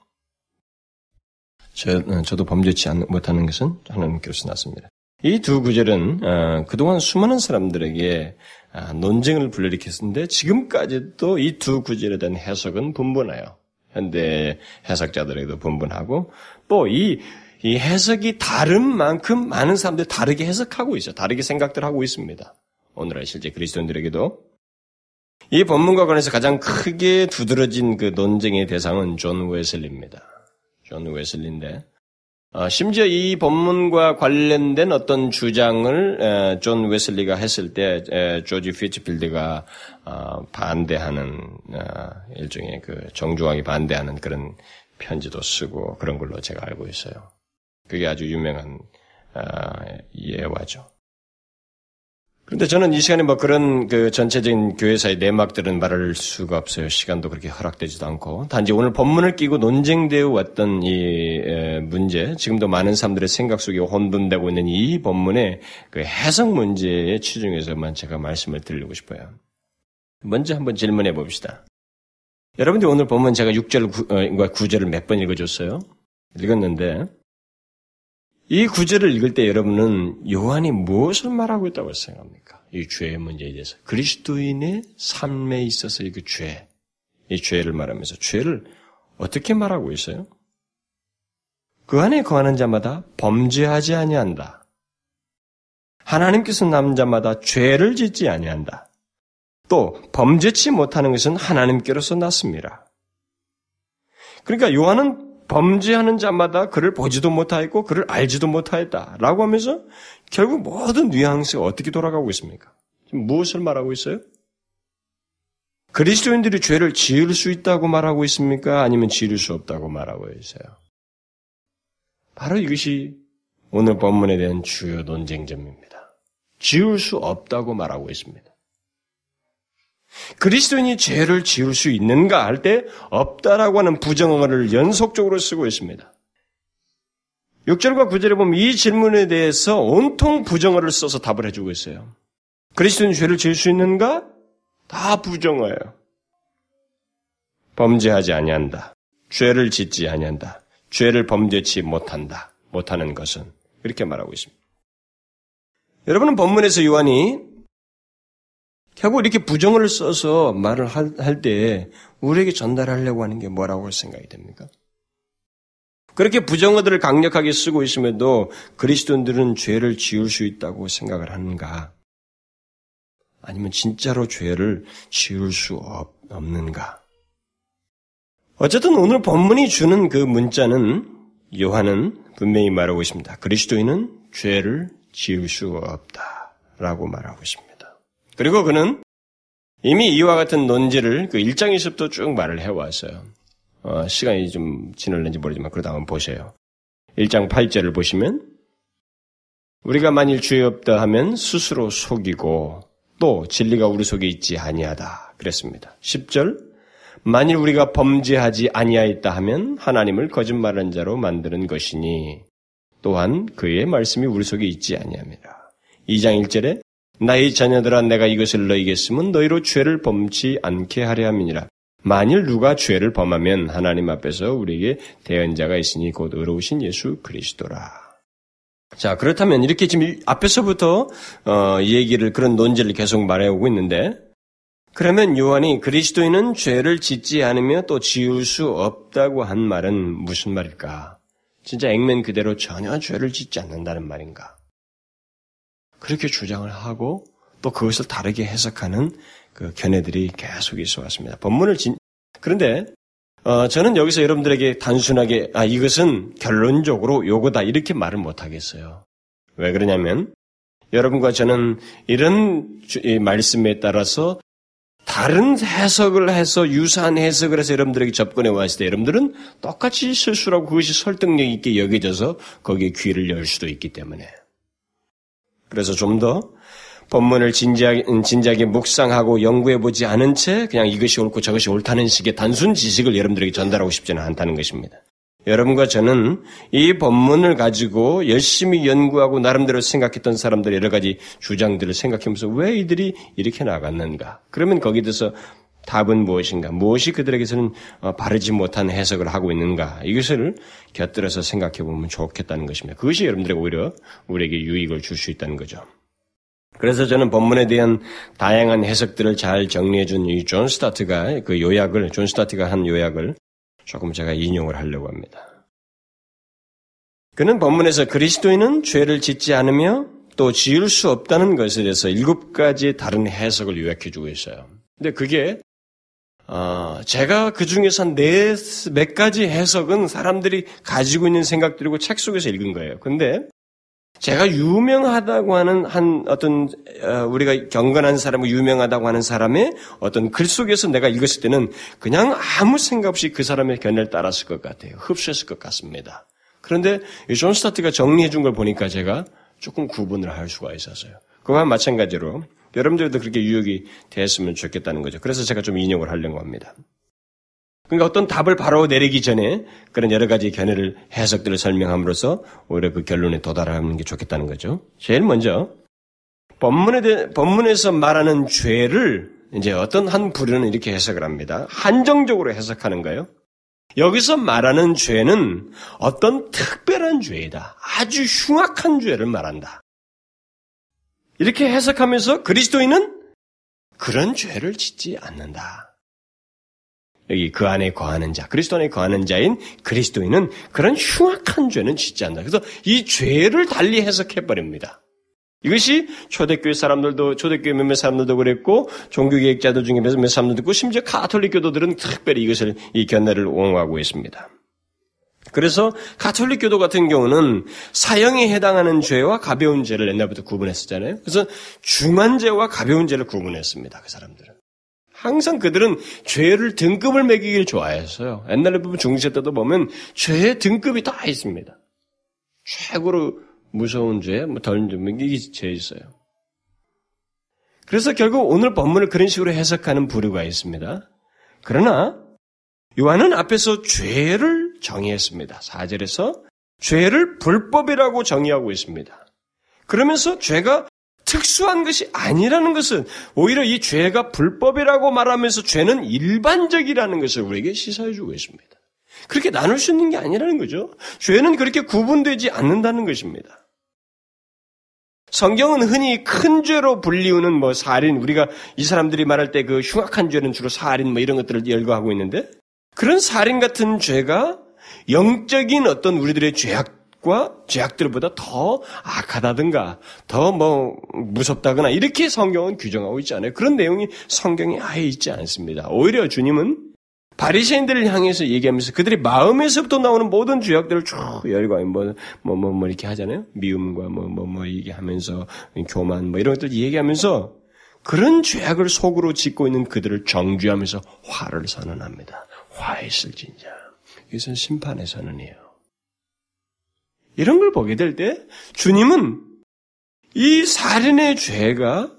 저, 어, 저도 범죄치 못하는 것은 하나님께서 났습니다. 이 두 구절은 그동안 수많은 사람들에게 아, 논쟁을 불러일으켰는데 지금까지도 이 두 구절에 대한 해석은 분분해요. 현대 해석자들에게도 분분하고 또이 이 해석이 다른 만큼 많은 사람들이 다르게 해석하고 있어요. 다르게 생각들 하고 있습니다. 오늘날 실제 그리스도인들에게도 이 본문과 관해서 가장 크게 두드러진 그 논쟁의 대상은 존 웨슬리입니다. 존 웨슬리인데 어, 심지어 이 본문과 관련된 어떤 주장을 에, 존 웨슬리가 했을 때 에, 조지 휫필드가 어, 반대하는 어, 일종의 그 정중하게 반대하는 그런 편지도 쓰고 그런 걸로 제가 알고 있어요. 그게 아주 유명한 아, 예화죠. 그런데 저는 이 시간에 뭐 그런 그 전체적인 교회사의 내막들은 말할 수가 없어요. 시간도 그렇게 허락되지도 않고. 단지 오늘 본문을 끼고 논쟁되어 왔던 이 문제, 지금도 많은 사람들의 생각 속에 혼돈되고 있는 이 본문의 그 해석 문제에 치중해서만 제가 말씀을 드리고 싶어요. 먼저 한번 질문해 봅시다. 여러분들 오늘 보면 제가 6절, 9절을 몇 번 읽어줬어요? 읽었는데, 이 구절을 읽을 때 여러분은 요한이 무엇을 말하고 있다고 생각합니까? 이 죄의 문제에 대해서. 그리스도인의 삶에 있어서 이 그 죄, 이 죄를 말하면서 죄를 어떻게 말하고 있어요? 그 안에 거하는 자마다 범죄하지 아니한다. 하나님께서 남은 자마다 죄를 짓지 아니한다. 또 범죄치 못하는 것은 하나님께로서 났습니다. 그러니까 요한은 범죄하는 자마다 그를 보지도 못하였고 그를 알지도 못하였다라고 하면서 결국 모든 뉘앙스가 어떻게 돌아가고 있습니까? 무엇을 말하고 있어요? 그리스도인들이 죄를 지을 수 있다고 말하고 있습니까? 아니면 지을 수 없다고 말하고 있어요? 바로 이것이 오늘 본문에 대한 주요 논쟁점입니다. 지을 수 없다고 말하고 있습니다. 그리스도인이 죄를 지을 수 있는가 할 때 없다라고 하는 부정어를 연속적으로 쓰고 있습니다. 6절과 9절에 보면 이 질문에 대해서 온통 부정어를 써서 답을 해주고 있어요. 그리스도인 죄를 지을 수 있는가? 다 부정어예요. 범죄하지 아니한다. 죄를 짓지 아니한다. 죄를 범죄치 못한다. 못하는 것은 이렇게 말하고 있습니다. 여러분은 본문에서 요한이 결국 이렇게 부정을 써서 말을 할 때 우리에게 전달하려고 하는 게 뭐라고 생각이 됩니까? 그렇게 부정어들을 강력하게 쓰고 있음에도 그리스도인들은 죄를 지을 수 있다고 생각을 하는가? 아니면 진짜로 죄를 지을 수 없는가? 어쨌든 오늘 본문이 주는 그 문자는 요한은 분명히 말하고 있습니다. 그리스도인은 죄를 지을 수 없다 라고 말하고 있습니다. 그리고 그는 이미 이와 같은 논지를 그 1장에서부터 쭉 말을 해왔어요. 어, 시간이 좀 지났는지 모르지만 그러다 한번 보세요. 1장 8절을 보시면 우리가 만일 죄 없다 하면 스스로 속이고 또 진리가 우리 속에 있지 아니하다 그랬습니다. 10절 만일 우리가 범죄하지 아니하였다 하면 하나님을 거짓말한 자로 만드는 것이니 또한 그의 말씀이 우리 속에 있지 아니합니다. 2장 1절에 나의 자녀들아 내가 이것을 너희에게 쓰면 너희로 죄를 범치 않게 하려 함이니라. 만일 누가 죄를 범하면 하나님 앞에서 우리에게 대언자가 있으니 곧 의로우신 예수 그리스도라. 자 그렇다면 이렇게 지금 앞에서부터 어, 얘기를 그런 논지를 계속 말해오고 있는데 그러면 요한이 그리스도인은 죄를 짓지 않으며 또 지울 수 없다고 한 말은 무슨 말일까? 진짜 액면 그대로 전혀 죄를 짓지 않는다는 말인가? 그렇게 주장을 하고 또 그것을 다르게 해석하는 그 견해들이 계속 있어 왔습니다. 본문을 진, 그런데 어, 저는 여기서 여러분들에게 단순하게 아 이것은 결론적으로 요거다 이렇게 말을 못 하겠어요. 왜 그러냐면 여러분과 저는 이런 말씀에 따라서 다른 해석을 해서 유사한 해석을 해서 여러분들에게 접근해 왔을 때 여러분들은 똑같이 실수라고 그것이 설득력 있게 여겨져서 거기에 귀를 열 수도 있기 때문에 그래서 좀 더 본문을 진지하게, 진지하게 묵상하고 연구해보지 않은 채 그냥 이것이 옳고 저것이 옳다는 식의 단순 지식을 여러분들에게 전달하고 싶지는 않다는 것입니다. 여러분과 저는 이 본문을 가지고 열심히 연구하고 나름대로 생각했던 사람들의 여러 가지 주장들을 생각하면서 왜 이들이 이렇게 나갔는가? 그러면 거기에 대해서 답은 무엇인가? 무엇이 그들에게서는 어, 바르지 못한 해석을 하고 있는가? 이것을 곁들여서 생각해 보면 좋겠다는 것입니다. 그것이 여러분들에게 오히려 우리에게 유익을 줄 수 있다는 거죠. 그래서 저는 본문에 대한 다양한 해석들을 잘 정리해 준 이 존 스토트가 그 요약을, 존 스토트가 한 요약을 조금 제가 인용을 하려고 합니다. 그는 본문에서 그리스도인은 죄를 짓지 않으며 또 지을 수 없다는 것에 대해서 일곱 가지 다른 해석을 요약해 주고 있어요. 근데 그게 어, 제가 그 중에서 한네몇 가지 해석은 사람들이 가지고 있는 생각들이고 책 속에서 읽은 거예요. 근데 제가 유명하다고 하는 한 어떤 어, 우리가 경건한 사람을 유명하다고 하는 사람의 어떤 글 속에서 내가 읽었을 때는 그냥 아무 생각 없이 그 사람의 견해를 따랐을 것 같아요. 흡수했을 것 같습니다. 그런데 존 스토트가 정리해 준 걸 보니까 제가 조금 구분을 할 수가 있었어요. 그와 마찬가지로 여러분들도 그렇게 유익이 됐으면 좋겠다는 거죠. 그래서 제가 좀 인용을 하려고 합니다. 그러니까 어떤 답을 바로 내리기 전에 그런 여러 가지 견해를 해석들을 설명함으로써 오히려 그 결론에 도달하는 게 좋겠다는 거죠. 제일 먼저 본문에 대, 본문에서 말하는 죄를 이제 어떤 한 부류는 이렇게 해석을 합니다. 한정적으로 해석하는 거예요. 여기서 말하는 죄는 어떤 특별한 죄이다. 아주 흉악한 죄를 말한다. 이렇게 해석하면서 그리스도인은 그런 죄를 짓지 않는다. 여기 그 안에 거하는 자, 그리스도 안에 거하는 자인 그리스도인은 그런 흉악한 죄는 짓지 않는다. 그래서 이 죄를 달리 해석해 버립니다. 이것이 초대교회 사람들도 초대교회 몇몇 사람들도 그랬고 종교개혁자들 중에 몇몇 사람들도 있고 심지어 가톨릭 교도들은 특별히 이것을 이 견해를 옹호하고 있습니다. 그래서 가톨릭 교도 같은 경우는 사형에 해당하는 죄와 가벼운 죄를 옛날부터 구분했었잖아요. 그래서 중한 죄와 가벼운 죄를 구분했습니다. 그 사람들은. 항상 그들은 죄를 등급을 매기길 좋아했어요. 옛날에 보면 중세 때도 보면 죄의 등급이 다 있습니다. 최고로 무서운 죄, 뭐 덜 이게 죄 있어요. 그래서 결국 오늘 본문을 그런 식으로 해석하는 부류가 있습니다. 그러나 요한은 앞에서 죄를 정의했습니다. 4절에서 죄를 불법이라고 정의하고 있습니다. 그러면서 죄가 특수한 것이 아니라는 것은 오히려 이 죄가 불법이라고 말하면서 죄는 일반적이라는 것을 우리에게 시사해 주고 있습니다. 그렇게 나눌 수 있는 게 아니라는 거죠. 죄는 그렇게 구분되지 않는다는 것입니다. 성경은 흔히 큰 죄로 불리우는 뭐 살인, 우리가 이 사람들이 말할 때 그 흉악한 죄는 주로 살인 뭐 이런 것들을 열거하고 있는데 그런 살인 같은 죄가 영적인 어떤 우리들의 죄악과 죄악들보다 더 악하다든가 더 뭐 무섭다거나 이렇게 성경은 규정하고 있지 않아요. 그런 내용이 성경에 아예 있지 않습니다. 오히려 주님은 바리새인들을 향해서 얘기하면서 그들이 마음에서부터 나오는 모든 죄악들을 쭉 열고 뭐뭐뭐 뭐, 뭐, 뭐 이렇게 하잖아요. 미움과 뭐 뭐 뭐 뭐 얘기하면서 교만 뭐 이런 것들 얘기하면서 그런 죄악을 속으로 짓고 있는 그들을 정죄하면서 화를 선언합니다. 화했을진자. 이것은 심판의 선언이에요. 이런 걸 보게 될 때 주님은 이 살인의 죄가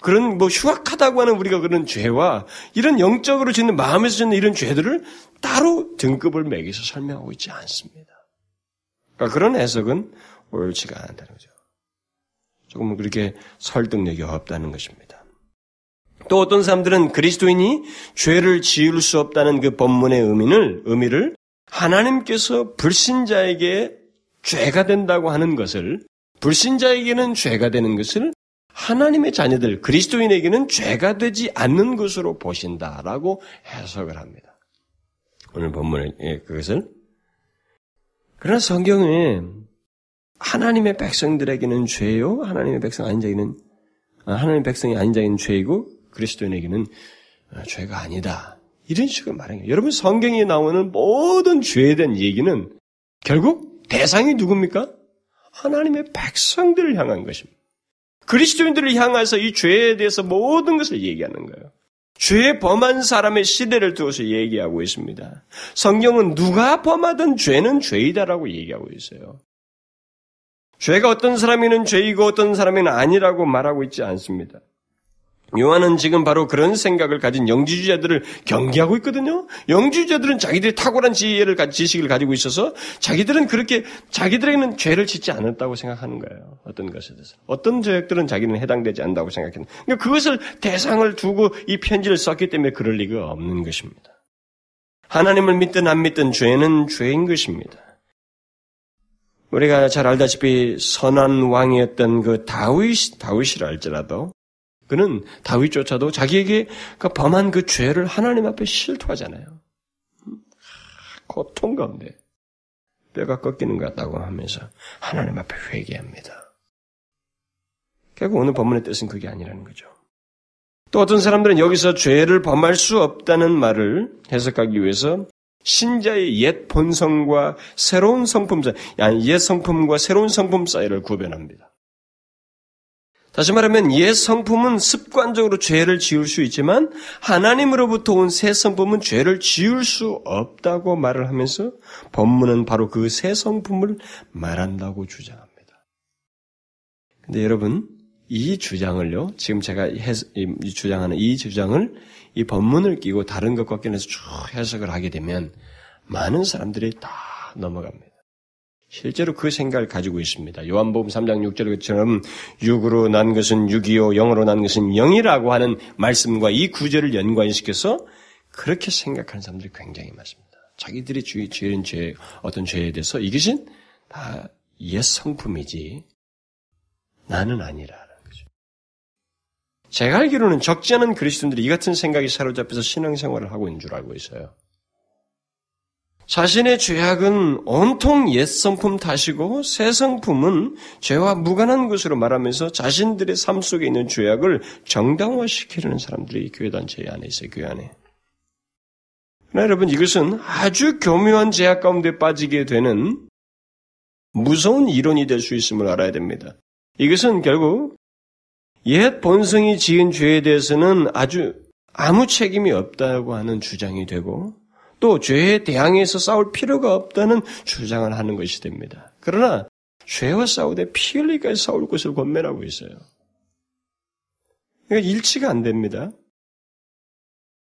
그런 뭐 흉악하다고 하는 우리가 그런 죄와 이런 영적으로 짓는 마음에서 짓는 이런 죄들을 따로 등급을 매겨서 설명하고 있지 않습니다. 그러니까 그런 해석은 옳지가 않다는 거죠. 조금 그렇게 설득력이 없다는 것입니다. 또 어떤 사람들은 그리스도인이 죄를 지을 수 없다는 그 본문의 의미를, 의미를 하나님께서 불신자에게 죄가 된다고 하는 것을 불신자에게는 죄가 되는 것을 하나님의 자녀들 그리스도인에게는 죄가 되지 않는 것으로 보신다라고 해석을 합니다. 오늘 본문에 예, 그것을 그러나 성경에 하나님의 백성들에게는 죄요, 하나님의 백성 아닌 자에게는 아, 하나님의 백성이 아닌 자에게는 죄이고 그리스도인에게는 아, 죄가 아니다. 이런 식으로 말하는 거예요. 여러분 성경에 나오는 모든 죄에 대한 얘기는 결국 대상이 누굽니까? 하나님의 백성들을 향한 것입니다. 그리스도인들을 향해서 이 죄에 대해서 모든 것을 얘기하는 거예요. 죄 범한 사람의 시대를 두어서 얘기하고 있습니다. 성경은 누가 범하든 죄는 죄이다라고 얘기하고 있어요. 죄가 어떤 사람에는 죄이고 어떤 사람에는 아니라고 말하고 있지 않습니다. 요한은 지금 바로 그런 생각을 가진 영지주자들을 경계하고 있거든요. 영지주자들은 자기들이 탁월한 지혜를 지식을 가지고 있어서 자기들은 그렇게 자기들에게는 죄를 짓지 않았다고 생각하는 거예요. 어떤 것에 대해서 어떤 죄악들은 자기는 해당되지 않는다고 생각했는. 그러니까 그것을 대상을 두고 이 편지를 썼기 때문에 그럴 리가 없는 것입니다. 하나님을 믿든 안 믿든 죄는 죄인 것입니다. 우리가 잘 알다시피 선한 왕이었던 그 다윗 다윗이라 할지라도 그는 다윗조차도 자기에게 그 범한 그 죄를 하나님 앞에 실토하잖아요. 고통 가운데 뼈가 꺾이는 것 같다고 하면서 하나님 앞에 회개합니다. 결국 오늘 본문의 뜻은 그게 아니라는 거죠. 또 어떤 사람들은 여기서 죄를 범할 수 없다는 말을 해석하기 위해서 신자의 옛 본성과 새로운 성품 사이, 아니 옛 성품과 새로운 성품 사이를 구별합니다. 다시 말하면 옛 성품은 습관적으로 죄를 지을 수 있지만 하나님으로부터 온 새 성품은 죄를 지을 수 없다고 말을 하면서 본문은 바로 그 새 성품을 말한다고 주장합니다. 근데 여러분 이 주장을요 지금 제가 주장하는 이 주장을 이 본문을 끼고 다른 것과 끼면서 쭉 해석을 하게 되면 많은 사람들이 다 넘어갑니다. 실제로 그 생각을 가지고 있습니다. 요한복음 3장 6절처럼 육으로 난 것은 육이요 영으로 난 것은 영이라고 하는 말씀과 이 구절을 연관시켜서 그렇게 생각하는 사람들이 굉장히 많습니다. 자기들이 죄, 죄인 죄, 어떤 죄에 대해서 이것은 다 옛 성품이지. 나는 아니라. 제가 알기로는 적지 않은 그리스도인들이 이 같은 생각이 사로잡혀서 신앙생활을 하고 있는 줄 알고 있어요. 자신의 죄악은 온통 옛 성품 탓이고 새 성품은 죄와 무관한 것으로 말하면서 자신들의 삶 속에 있는 죄악을 정당화시키려는 사람들이 교회 단체 안에 있어요. 교회 안에. 그러나 여러분 이것은 아주 교묘한 죄악 가운데 빠지게 되는 무서운 이론이 될 수 있음을 알아야 됩니다. 이것은 결국 옛 본성이 지은 죄에 대해서는 아주 아무 책임이 없다고 하는 주장이 되고 또 죄에 대항해서 싸울 필요가 없다는 주장을 하는 것이 됩니다. 그러나 죄와 싸우되 피 흘리까지 싸울 것을 권면하고 있어요. 그러니까 일치가 안 됩니다.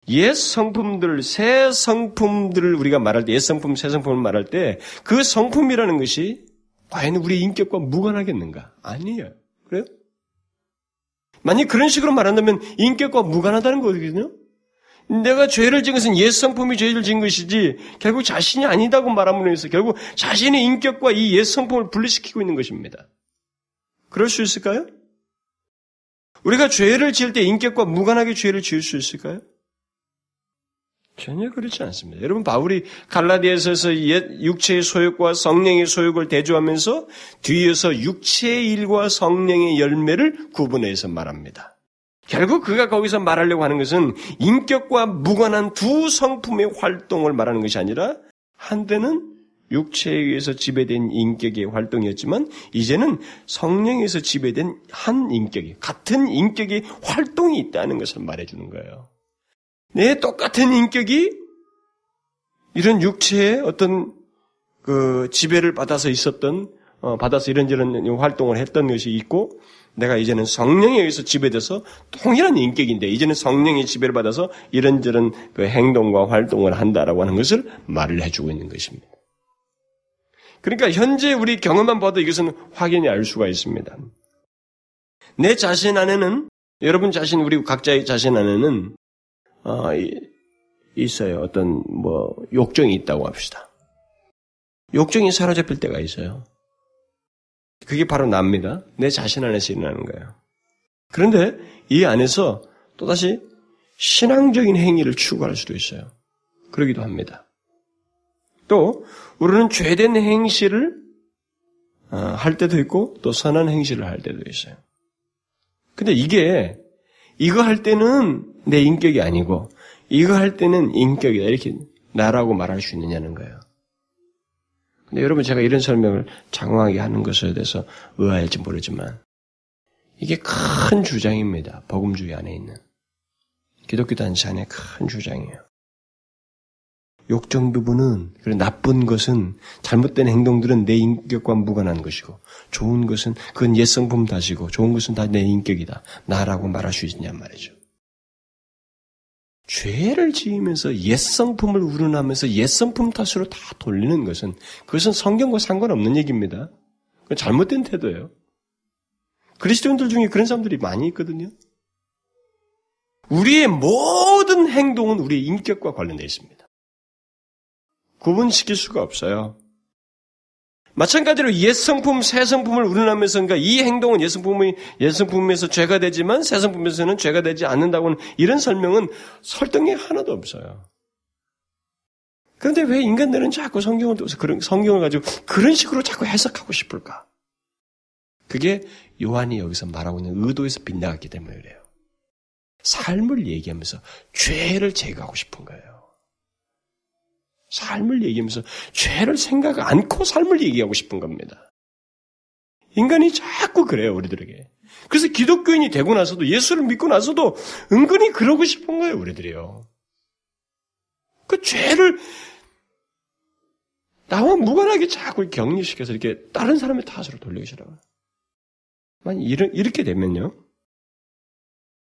옛 성품들, 새 성품들을 우리가 말할 때, 옛 성품, 새 성품을 말할 때, 그 성품이라는 것이 과연 우리 인격과 무관하겠는가? 아니에요. 그래요? 만약 그런 식으로 말한다면 인격과 무관하다는 거거든요? 내가 죄를 지은 것은 옛 성품이 죄를 지은 것이지 결국 자신이 아니다고 말함으로 해서 결국 자신의 인격과 이옛 성품을 분리시키고 있는 것입니다. 그럴 수 있을까요? 우리가 죄를 지을 때 인격과 무관하게 죄를 지을 수 있을까요? 전혀 그렇지 않습니다. 여러분 바울이 갈라디아서에서 옛 육체의 소욕과 성령의 소욕을 대조하면서 뒤에서 육체의 일과 성령의 열매를 구분해서 말합니다. 결국 그가 거기서 말하려고 하는 것은 인격과 무관한 두 성품의 활동을 말하는 것이 아니라 한때는 육체에 의해서 지배된 인격의 활동이었지만 이제는 성령에서 지배된 한 인격이 같은 인격의 활동이 있다는 것을 말해주는 거예요. 내 똑같은 인격이 이런 육체의 어떤 그 지배를 받아서 있었던 어, 받아서 이런저런 활동을 했던 것이 있고 내가 이제는 성령에 의해서 지배돼서 통일한 인격인데 이제는 성령의 지배를 받아서 이런저런 그 행동과 활동을 한다라고 하는 것을 말을 해주고 있는 것입니다. 그러니까 현재 우리 경험만 봐도 이것은 확연히 알 수가 있습니다. 내 자신 안에는 여러분 자신 우리 각자의 자신 안에는 어, 있어요. 어떤 뭐 욕정이 있다고 합시다. 욕정이 사로잡힐 때가 있어요. 그게 바로 납니다. 내 자신 안에서 일어나는 거예요. 그런데 이 안에서 또다시 신앙적인 행위를 추구할 수도 있어요. 그러기도 합니다. 또 우리는 죄된 행실을 어, 할 때도 있고 또 선한 행실을 할 때도 있어요. 근데 이게 이거 할 때는 내 인격이 아니고 이거 할 때는 인격이다 이렇게 나라고 말할 수 있느냐는 거예요. 근데 여러분 제가 이런 설명을 장황하게 하는 것에 대해서 의아할지 모르지만 이게 큰 주장입니다. 복음주의 안에 있는 기독교 단체 안에 큰 주장이에요. 욕정 부분은 그리고 나쁜 것은 잘못된 행동들은 내 인격과 무관한 것이고 좋은 것은 그건 옛 성품 탓이고 좋은 것은 다 내 인격이다. 나라고 말할 수 있냐 말이죠. 죄를 지으면서 옛 성품을 우러나면서 옛 성품 탓으로 다 돌리는 것은 그것은 성경과 상관없는 얘기입니다. 잘못된 태도예요. 그리스도인들 중에 그런 사람들이 많이 있거든요. 우리의 모든 행동은 우리의 인격과 관련되어 있습니다. 구분시킬 수가 없어요. 마찬가지로 옛 성품, 새 성품을 우러나면서 그러니까 이 행동은 옛 성품이 옛 성품에서 죄가 되지만 새 성품에서는 죄가 되지 않는다고는 이런 설명은 설득이 하나도 없어요. 그런데 왜 인간들은 자꾸 성경을 그런 성경을 가지고 그런 식으로 자꾸 해석하고 싶을까? 그게 요한이 여기서 말하고 있는 의도에서 빗나갔기 때문에 그래요. 삶을 얘기하면서 죄를 제거하고 싶은 거예요. 삶을 얘기하면서 죄를 생각 않고 삶을 얘기하고 싶은 겁니다. 인간이 자꾸 그래요, 우리들에게. 그래서 기독교인이 되고 나서도 예수를 믿고 나서도 은근히 그러고 싶은 거예요, 우리들이요. 그 죄를 나와 무관하게 자꾸 격리시켜서 이렇게 다른 사람의 탓으로 돌리기 싫어요. 만약 이렇게 되면요.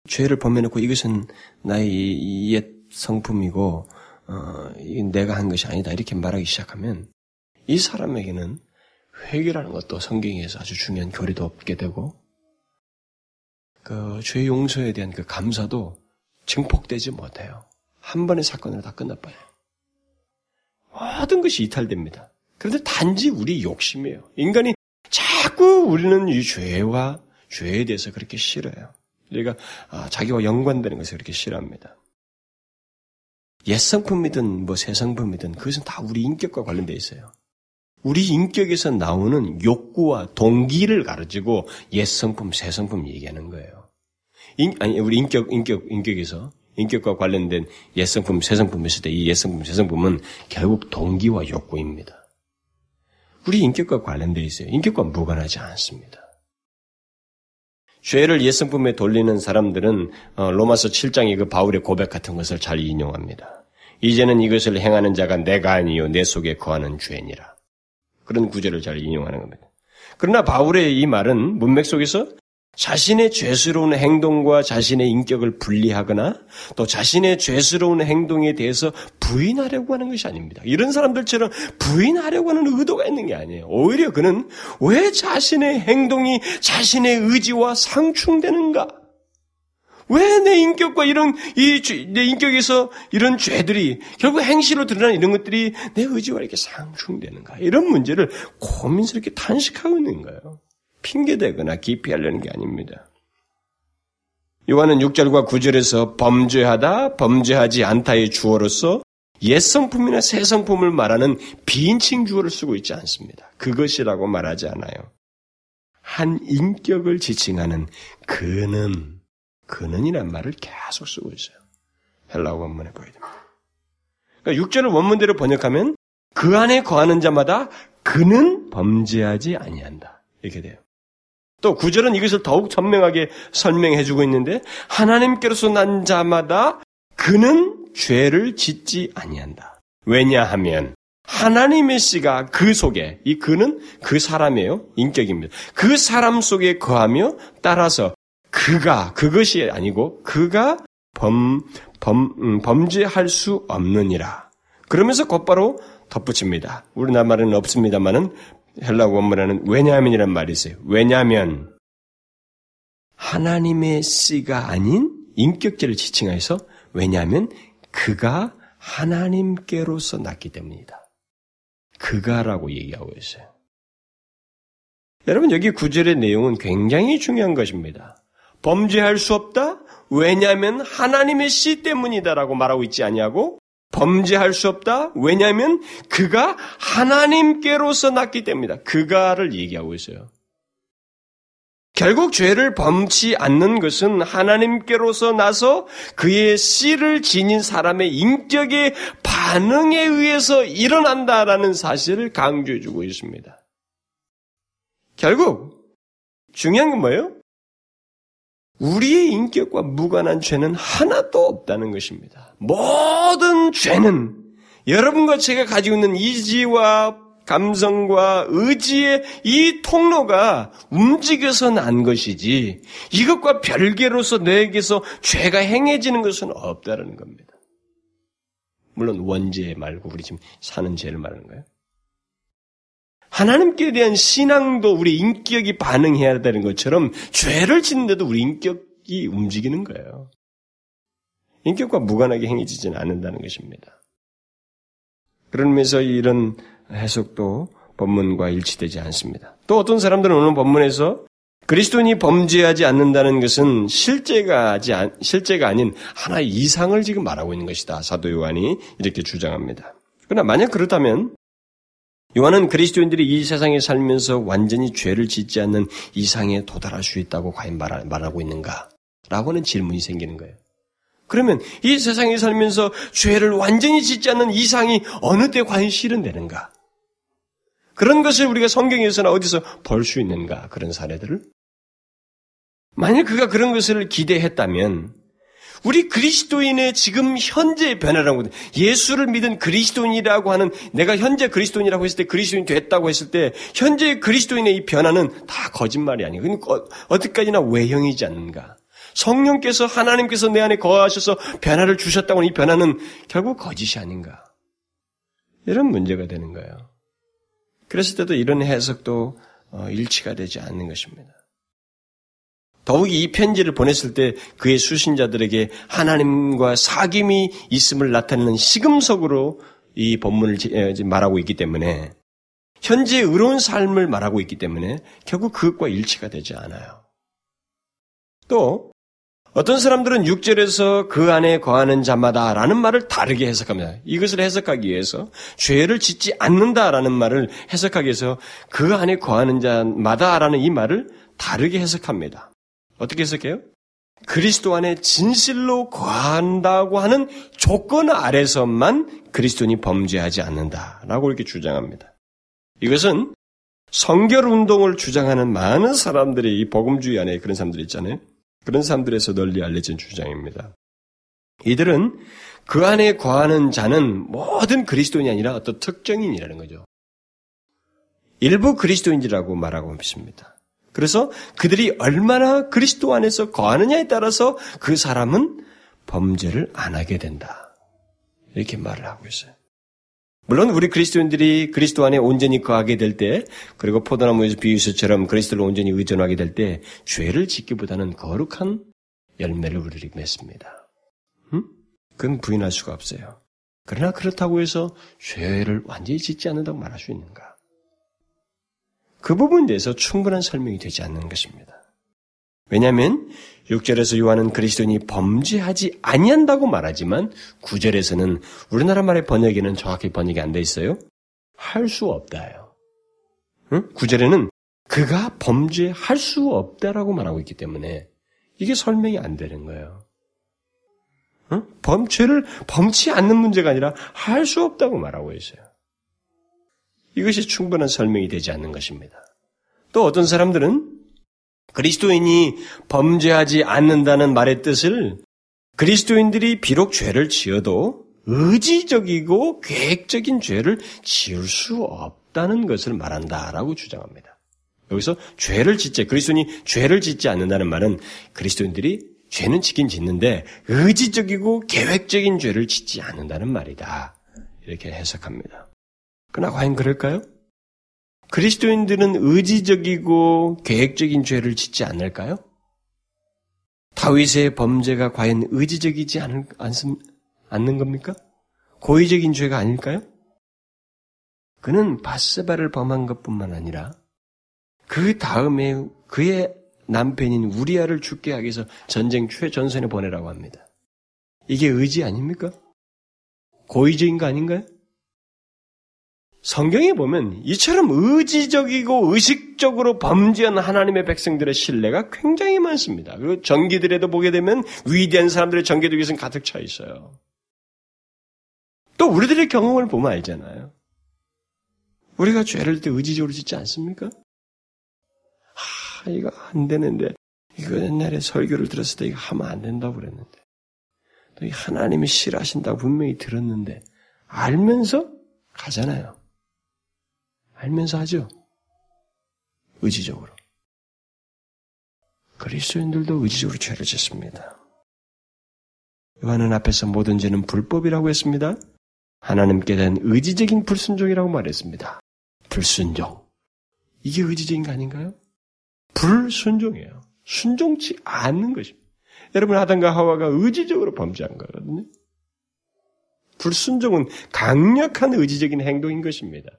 죄를 범해놓고 이것은 나의 옛 성품이고 어, 내가 한 것이 아니다 이렇게 말하기 시작하면 이 사람에게는 회개라는 것도 성경에서 아주 중요한 교리도 없게 되고 그 죄 용서에 대한 그 감사도 증폭되지 못해요. 한 번의 사건으로 다 끝나버려요. 모든 것이 이탈됩니다. 그런데 단지 우리 욕심이에요. 인간이 자꾸 우리는 이 죄와 죄에 대해서 그렇게 싫어요. 우리가 아, 자기와 연관되는 것을 그렇게 싫어합니다. 옛 성품이든 뭐 새 성품이든 그것은 다 우리 인격과 관련되어 있어요. 우리 인격에서 나오는 욕구와 동기를 가르치고 옛 성품, 새 성품 얘기하는 거예요. 인, 아니 우리 인격 인격 인격에서 인격과 관련된 옛 성품, 새 성품 있을 때 이 옛 성품, 새 성품은 결국 동기와 욕구입니다. 우리 인격과 관련되어 있어요. 인격과 무관하지 않습니다. 죄를 옛성품에 돌리는 사람들은 어, 로마서 7장의 그 바울의 고백 같은 것을 잘 인용합니다. 이제는 이것을 행하는 자가 내가 아니요 내 속에 거하는 죄니라. 그런 구절을 잘 인용하는 겁니다. 그러나 바울의 이 말은 문맥 속에서 자신의 죄스러운 행동과 자신의 인격을 분리하거나 또 자신의 죄스러운 행동에 대해서 부인하려고 하는 것이 아닙니다. 이런 사람들처럼 부인하려고 하는 의도가 있는 게 아니에요. 오히려 그는 왜 자신의 행동이 자신의 의지와 상충되는가? 왜 내 인격과 이런 이 내 인격에서 이런 죄들이 결국 행실로 드러나는 이런 것들이 내 의지와 이렇게 상충되는가? 이런 문제를 고민스럽게 탄식하고 있는 거예요. 핑계대거나 기피하려는 게 아닙니다. 요한은 6절과 9절에서 범죄하다, 범죄하지 않다의 주어로서 옛 성품이나 새 성품을 말하는 비인칭 주어를 쓰고 있지 않습니다. 그것이라고 말하지 않아요. 한 인격을 지칭하는 그는, 그는이란 말을 계속 쓰고 있어요. 헬라어 원문에 보여야 됩니다. 그러니까 6절을 원문대로 번역하면 그 안에 거하는 자마다 그는 범죄하지 아니한다. 이렇게 돼요. 또 구절은 이것을 더욱 선명하게 설명해 주고 있는데 하나님께로서 난 자마다 그는 죄를 짓지 아니한다. 왜냐하면 하나님의 씨가 그 속에 이 그는 그 사람이에요. 인격입니다. 그 사람 속에 거하며 따라서 그가 그것이 아니고 그가 범, 범 음, 범죄할 수 없느니라. 그러면서 곧바로 덧붙입니다. 우리나라 말은 없습니다만은 헬라 원문에는 왜냐하면이란 말이 있어요. 왜냐하면 하나님의 씨가 아닌 인격제를 지칭해서 왜냐하면 그가 하나님께로서 났기 때문이다. 그가라고 얘기하고 있어요. 여러분 여기 구절의 내용은 굉장히 중요한 것입니다. 범죄할 수 없다? 왜냐하면 하나님의 씨 때문이다라고 말하고 있지 아니하고 범죄할 수 없다. 왜냐하면 그가 하나님께로서 났기 때문이다. 그가를 얘기하고 있어요. 결국 죄를 범치 않는 것은 하나님께로서 나서 그의 씨를 지닌 사람의 인격의 반응에 의해서 일어난다라는 사실을 강조해 주고 있습니다. 결국 중요한 건 뭐예요? 우리의 인격과 무관한 죄는 하나도 없다는 것입니다. 모든 죄는 여러분과 제가 가지고 있는 이지와 감성과 의지의 이 통로가 움직여서 난 것이지 이것과 별개로서 내게서 죄가 행해지는 것은 없다는 겁니다. 물론 원죄 말고 우리 지금 사는 죄를 말하는 거예요. 하나님께 대한 신앙도 우리 인격이 반응해야 되는 것처럼 죄를 짓는데도 우리 인격이 움직이는 거예요. 인격과 무관하게 행해지지는 않는다는 것입니다. 그러면서 이런 해석도 본문과 일치되지 않습니다. 또 어떤 사람들은 오늘 본문에서 그리스도인이 범죄하지 않는다는 것은 실제가, 실제가 아닌 하나의 이상을 지금 말하고 있는 것이다. 사도 요한이 이렇게 주장합니다. 그러나 만약 그렇다면 요한은 그리스도인들이 이 세상에 살면서 완전히 죄를 짓지 않는 이상에 도달할 수 있다고 과연 말하고 있는가? 라고 하는 질문이 생기는 거예요. 그러면 이 세상에 살면서 죄를 완전히 짓지 않는 이상이 어느 때 과연 실현되는가? 그런 것을 우리가 성경에서는 어디서 볼 수 있는가? 그런 사례들을? 만약 그가 그런 것을 기대했다면 우리 그리스도인의 지금 현재의 변화라고 예수를 믿은 그리스도인이라고 하는 내가 현재 그리스도인이라고 했을 때 그리스도인 됐다고 했을 때 현재 그리스도인의 이 변화는 다 거짓말이 아니에요. 그러니까 어디까지나 외형이지 않는가. 성령께서 하나님께서 내 안에 거하셔서 변화를 주셨다고 하는 이 변화는 결국 거짓이 아닌가. 이런 문제가 되는 거예요. 그랬을 때도 이런 해석도 어, 일치가 되지 않는 것입니다. 더욱이 이 편지를 보냈을 때 그의 수신자들에게 하나님과 사귐이 있음을 나타내는 시금석으로 이 본문을 말하고 있기 때문에 현재 의로운 삶을 말하고 있기 때문에 결국 그것과 일치가 되지 않아요. 또 어떤 사람들은 6절에서 그 안에 거하는 자마다 라는 말을 다르게 해석합니다. 이것을 해석하기 위해서 죄를 짓지 않는다라는 말을 해석하기 위해서 그 안에 거하는 자마다 라는 이 말을 다르게 해석합니다. 어떻게 해석해요? 그리스도 안에 진실로 거한다고 하는 조건 아래서만 그리스도인이 범죄하지 않는다라고 이렇게 주장합니다. 이것은 성결 운동을 주장하는 많은 사람들이 이 복음주의 안에 그런 사람들이 있잖아요. 그런 사람들에서 널리 알려진 주장입니다. 이들은 그 안에 거하는 자는 모든 그리스도인이 아니라 어떤 특정인이라는 거죠. 일부 그리스도인이라고 말하고 있습니다. 그래서 그들이 얼마나 그리스도 안에서 거하느냐에 따라서 그 사람은 범죄를 안 하게 된다. 이렇게 말을 하고 있어요. 물론 우리 그리스도인들이 그리스도 안에 온전히 거하게 될 때, 그리고 포도나무에서 비유수처럼 그리스도를 온전히 의존하게 될 때, 죄를 짓기보다는 거룩한 열매를 우리를 맺습니다. 음? 그건 부인할 수가 없어요. 그러나 그렇다고 해서 죄를 완전히 짓지 않는다고 말할 수 있는가? 그 부분에 대해서 충분한 설명이 되지 않는 것입니다. 왜냐하면 6절에서 요한은 그리스도인이 범죄하지 아니한다고 말하지만 9절에서는 우리나라 말의 번역에는 정확히 번역이 안 돼 있어요. 할 수 없다요. 응? 9절에는 그가 범죄할 수 없다라고 말하고 있기 때문에 이게 설명이 안 되는 거예요. 응? 범죄를 범치 않는 문제가 아니라 할 수 없다고 말하고 있어요. 이것이 충분한 설명이 되지 않는 것입니다. 또 어떤 사람들은 그리스도인이 범죄하지 않는다는 말의 뜻을 그리스도인들이 비록 죄를 지어도 의지적이고 계획적인 죄를 지을 수 없다는 것을 말한다라고 주장합니다. 여기서 죄를 짓지, 그리스도인이 죄를 짓지 않는다는 말은 그리스도인들이 죄는 짓긴 짓는데 의지적이고 계획적인 죄를 짓지 않는다는 말이다. 이렇게 해석합니다. 그러나 과연 그럴까요? 그리스도인들은 의지적이고 계획적인 죄를 짓지 않을까요? 다윗의 범죄가 과연 의지적이지 않을, 않는 겁니까? 고의적인 죄가 아닐까요? 그는 바스바를 범한 것뿐만 아니라 그 다음에 그의 남편인 우리아를 죽게 하기 위해서 전쟁 최전선에 보내라고 합니다. 이게 의지 아닙니까? 고의적인 거 아닌가요? 성경에 보면 이처럼 의지적이고 의식적으로 범죄한 하나님의 백성들의 신뢰가 굉장히 많습니다. 그리고 전기들에도 보게 되면 위대한 사람들의 전기들 위에서는 가득 차 있어요. 또 우리들의 경험을 보면 알잖아요. 우리가 죄를 때 의지적으로 짓지 않습니까? 아, 이거 안 되는데, 이거 옛날에 설교를 들었을 때 이거 하면 안 된다고 그랬는데, 또 하나님이 싫어하신다고 분명히 들었는데, 알면서 가잖아요. 알면서 하죠. 의지적으로. 그리스도인들도 의지적으로 죄를 짓습니다. 요한은 앞에서 모든 죄는 불법이라고 했습니다. 하나님께 대한 의지적인 불순종이라고 말했습니다. 불순종. 이게 의지적인 거 아닌가요? 불순종이에요. 순종치 않는 것입니다. 여러분 아담과 하와가 의지적으로 범죄한 거거든요. 불순종은 강력한 의지적인 행동인 것입니다.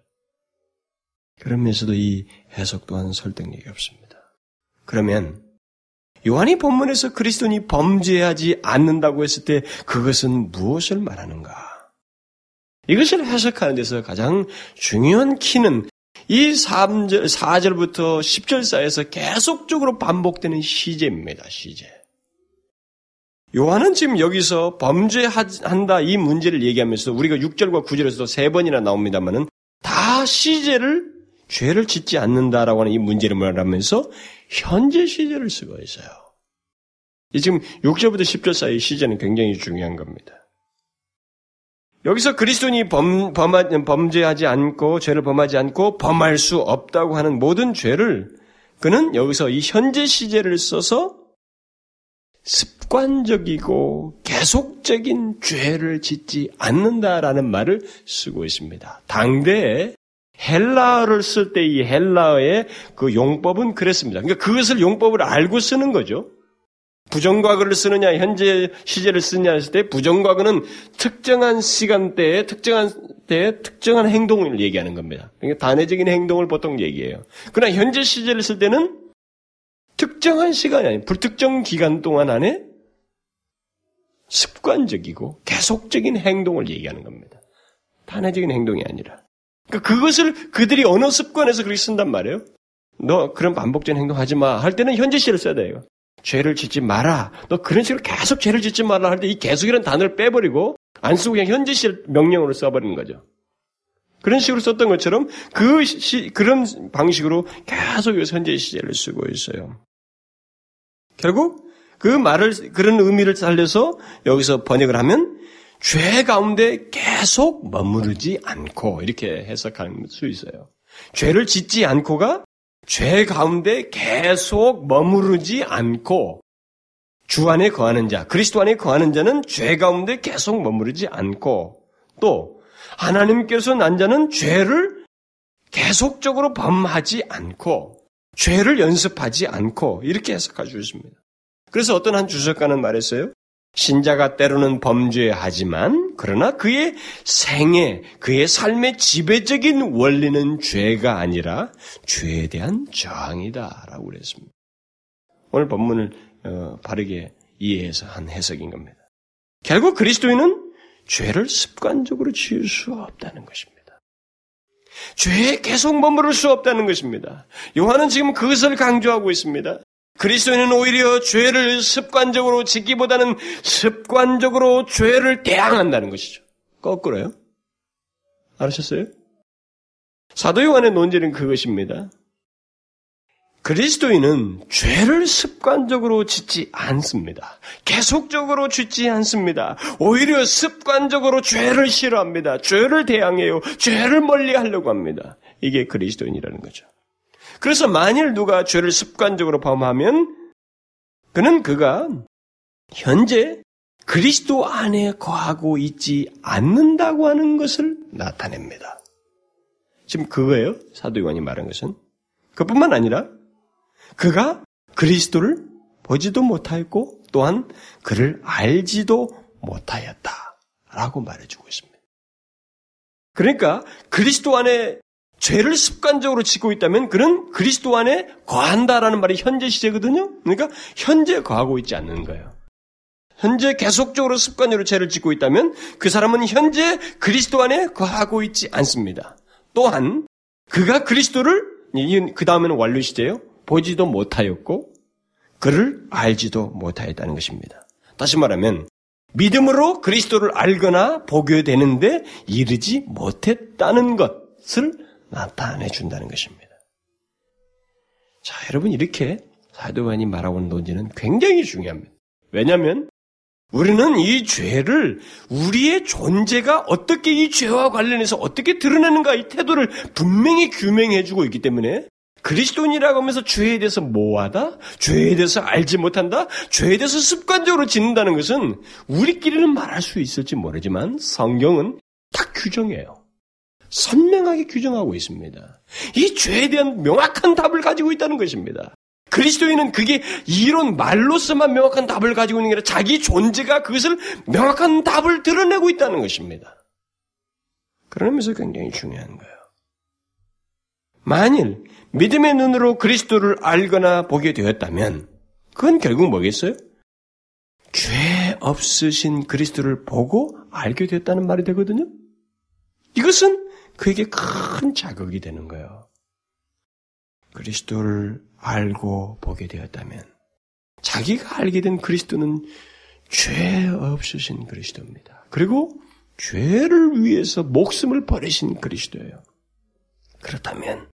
그러면서도 이 해석 또한 설득력이 없습니다. 그러면 요한이 본문에서 그리스도인이 범죄하지 않는다고 했을 때 그것은 무엇을 말하는가? 이것을 해석하는 데서 가장 중요한 키는 이 3절, 4절부터 10절 사이에서 계속적으로 반복되는 시제입니다, 시제. 요한은 지금 여기서 범죄한다 이 문제를 얘기하면서 우리가 6절과 9절에서도 세 번이나 나옵니다만은 다 시제를 죄를 짓지 않는다라고 하는 이 문제를 말하면서 현재 시제를 쓰고 있어요. 이 지금 6절부터 10절 사이 시제는 굉장히 중요한 겁니다. 여기서 그리스도인이 범, 범, 범죄하지 않고 죄를 범하지 않고 범할 수 없다고 하는 모든 죄를 그는 여기서 이 현재 시제를 써서 습관적이고 계속적인 죄를 짓지 않는다라는 말을 쓰고 있습니다. 당대에 헬라어를 쓸 때 이 헬라어의 그 용법은 그랬습니다. 그러니까 그것을 용법을 알고 쓰는 거죠. 부정과거를 쓰느냐, 현재 시제를 쓰느냐 했을 때 부정과거는 특정한 시간대에 특정한 때 특정한 행동을 얘기하는 겁니다. 그러니까 단회적인 행동을 보통 얘기해요. 그러나 현재 시제를 쓸 때는 특정한 시간이 아닌 불특정 기간 동안 안에 습관적이고 계속적인 행동을 얘기하는 겁니다. 단회적인 행동이 아니라. 그러니까 그것을 그들이 언어 습관에서 그렇게 쓴단 말이에요. 너 그런 반복적인 행동 하지 마. 할 때는 현재 시를 써야 돼요. 죄를 짓지 마라. 너 그런 식으로 계속 죄를 짓지 마라 할 때 이 계속이라는 단어를 빼버리고 안 쓰고 그냥 현재 시 명령으로 써버리는 거죠. 그런 식으로 썼던 것처럼 그 시, 그런 방식으로 계속 여기서 현재 시제를 쓰고 있어요. 결국 그 말을 그런 의미를 살려서 여기서 번역을 하면 죄 가운데 계속 머무르지 않고 이렇게 해석할 수 있어요. 죄를 짓지 않고가 죄 가운데 계속 머무르지 않고 주 안에 거하는 자, 그리스도 안에 거하는 자는 죄 가운데 계속 머무르지 않고 또 하나님께서 난 자는 죄를 계속적으로 범하지 않고 죄를 연습하지 않고 이렇게 해석할 수 있습니다. 그래서 어떤 한 주석가는 말했어요. 신자가 때로는 범죄하지만 그러나 그의 생애, 그의 삶의 지배적인 원리는 죄가 아니라 죄에 대한 저항이다라고 그랬습니다. 오늘 본문을 어, 바르게 이해해서 한 해석인 겁니다. 결국 그리스도인은 죄를 습관적으로 지을 수 없다는 것입니다. 죄에 계속 머무를 수 없다는 것입니다. 요한은 지금 그것을 강조하고 있습니다. 그리스도인은 오히려 죄를 습관적으로 짓기보다는 습관적으로 죄를 대항한다는 것이죠. 거꾸로요. 알으셨어요? 사도 요한의 논제는 그것입니다. 그리스도인은 죄를 습관적으로 짓지 않습니다. 계속적으로 짓지 않습니다. 오히려 습관적으로 죄를 싫어합니다. 죄를 대항해요. 죄를 멀리 하려고 합니다. 이게 그리스도인이라는 거죠. 그래서 만일 누가 죄를 습관적으로 범하면 그는 그가 현재 그리스도 안에 거하고 있지 않는다고 하는 것을 나타냅니다. 지금 그거예요. 사도 요한이 말한 것은. 그뿐만 아니라 그가 그리스도를 보지도 못하였고 또한 그를 알지도 못하였다. 라고 말해주고 있습니다. 그러니까 그리스도 안에 죄를 습관적으로 짓고 있다면 그는 그리스도 안에 거한다라는 말이 현재 시제거든요. 그러니까 현재 거하고 있지 않는 거예요. 현재 계속적으로 습관적으로 죄를 짓고 있다면 그 사람은 현재 그리스도 안에 거하고 있지 않습니다. 또한 그가 그리스도를 그 다음에는 완료 시제예요. 보지도 못하였고 그를 알지도 못하였다는 것입니다. 다시 말하면 믿음으로 그리스도를 알거나 보게 되는데 이르지 못했다는 것을 나타내 준다는 것입니다. 자, 여러분 이렇게 사도관이 말하고 있는 논지는 굉장히 중요합니다. 왜냐하면 우리는 이 죄를 우리의 존재가 어떻게 이 죄와 관련해서 어떻게 드러내는가 이 태도를 분명히 규명해주고 있기 때문에 그리스도인이라고 하면서 죄에 대해서 모하다? 죄에 대해서 알지 못한다? 죄에 대해서 습관적으로 짓는다는 것은 우리끼리는 말할 수 있을지 모르지만 성경은 딱 규정해요. 선명하게 규정하고 있습니다. 이 죄에 대한 명확한 답을 가지고 있다는 것입니다. 그리스도인은 그게 이론 말로서만 명확한 답을 가지고 있는 게 아니라 자기 존재가 그것을 명확한 답을 드러내고 있다는 것입니다. 그러면서 굉장히 중요한 거예요. 만일 믿음의 눈으로 그리스도를 알거나 보게 되었다면 그건 결국 뭐겠어요? 죄 없으신 그리스도를 보고 알게 되었다는 말이 되거든요. 이것은 그에게 큰 자극이 되는 거예요. 그리스도를 알고 보게 되었다면 자기가 알게 된 그리스도는 죄 없으신 그리스도입니다. 그리고 죄를 위해서 목숨을 버리신 그리스도예요. 그렇다면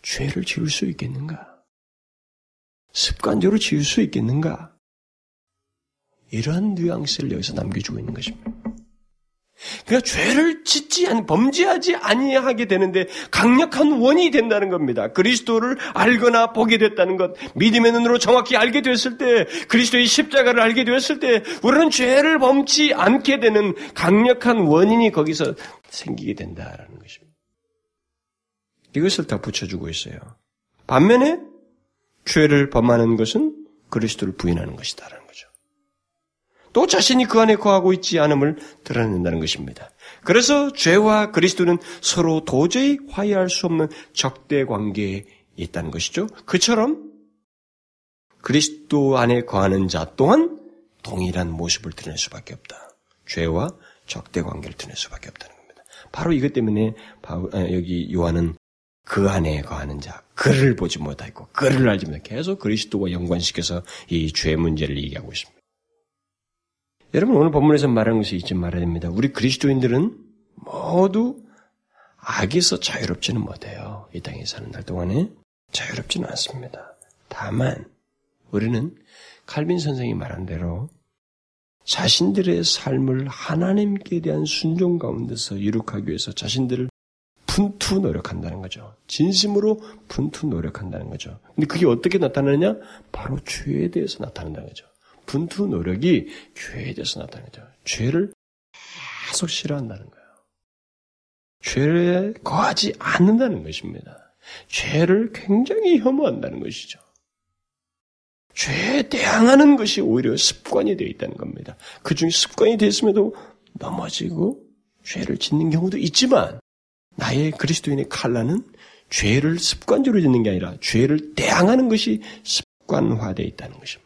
죄를 지을 수 있겠는가? 습관적으로 지을 수 있겠는가? 이러한 뉘앙스를 여기서 남겨주고 있는 것입니다. 그러니까 죄를 짓지 않, 범죄하지 아니하게 되는데 강력한 원인이 된다는 겁니다. 그리스도를 알거나 보게 됐다는 것, 믿음의 눈으로 정확히 알게 되었을 때, 그리스도의 십자가를 알게 되었을 때, 우리는 죄를 범치 않게 되는 강력한 원인이 거기서 생기게 된다라는 것입니다. 이것을 다 붙여주고 있어요. 반면에 죄를 범하는 것은 그리스도를 부인하는 것이다라는 거죠. 또 자신이 그 안에 거하고 있지 않음을 드러낸다는 것입니다. 그래서 죄와 그리스도는 서로 도저히 화해할 수 없는 적대 관계에 있다는 것이죠. 그처럼 그리스도 안에 거하는 자 또한 동일한 모습을 드러낼 수밖에 없다. 죄와 적대 관계를 드러낼 수밖에 없다는 겁니다. 바로 이것 때문에 여기 요한은 그 안에 거하는 자, 그를 보지 못하고 그를 알지 못하고 계속 그리스도와 연관시켜서 이 죄 문제를 얘기하고 있습니다. 여러분 오늘 본문에서 말하는 것이 잊지 말아야 됩니다. 우리 그리스도인들은 모두 악에서 자유롭지는 못해요. 이 땅에 사는 날 동안에 자유롭지는 않습니다. 다만 우리는 칼빈 선생이 말한 대로 자신들의 삶을 하나님께 대한 순종 가운데서 이룩하기 위해서 자신들을 분투 노력한다는 거죠. 진심으로 분투 노력한다는 거죠. 근데 그게 어떻게 나타나느냐? 바로 죄에 대해서 나타난다는 거죠. 분투 노력이 죄에 대해서 나타나는 거죠. 죄를 계속 싫어한다는 거예요. 죄에 거하지 않는다는 것입니다. 죄를 굉장히 혐오한다는 것이죠. 죄에 대항하는 것이 오히려 습관이 되어 있다는 겁니다. 그 중에 습관이 되었음에도 넘어지고 죄를 짓는 경우도 있지만 나의 그리스도인의 칼라는 죄를 습관적으로 짓는 게 아니라 죄를 대항하는 것이 습관화되어 있다는 것입니다.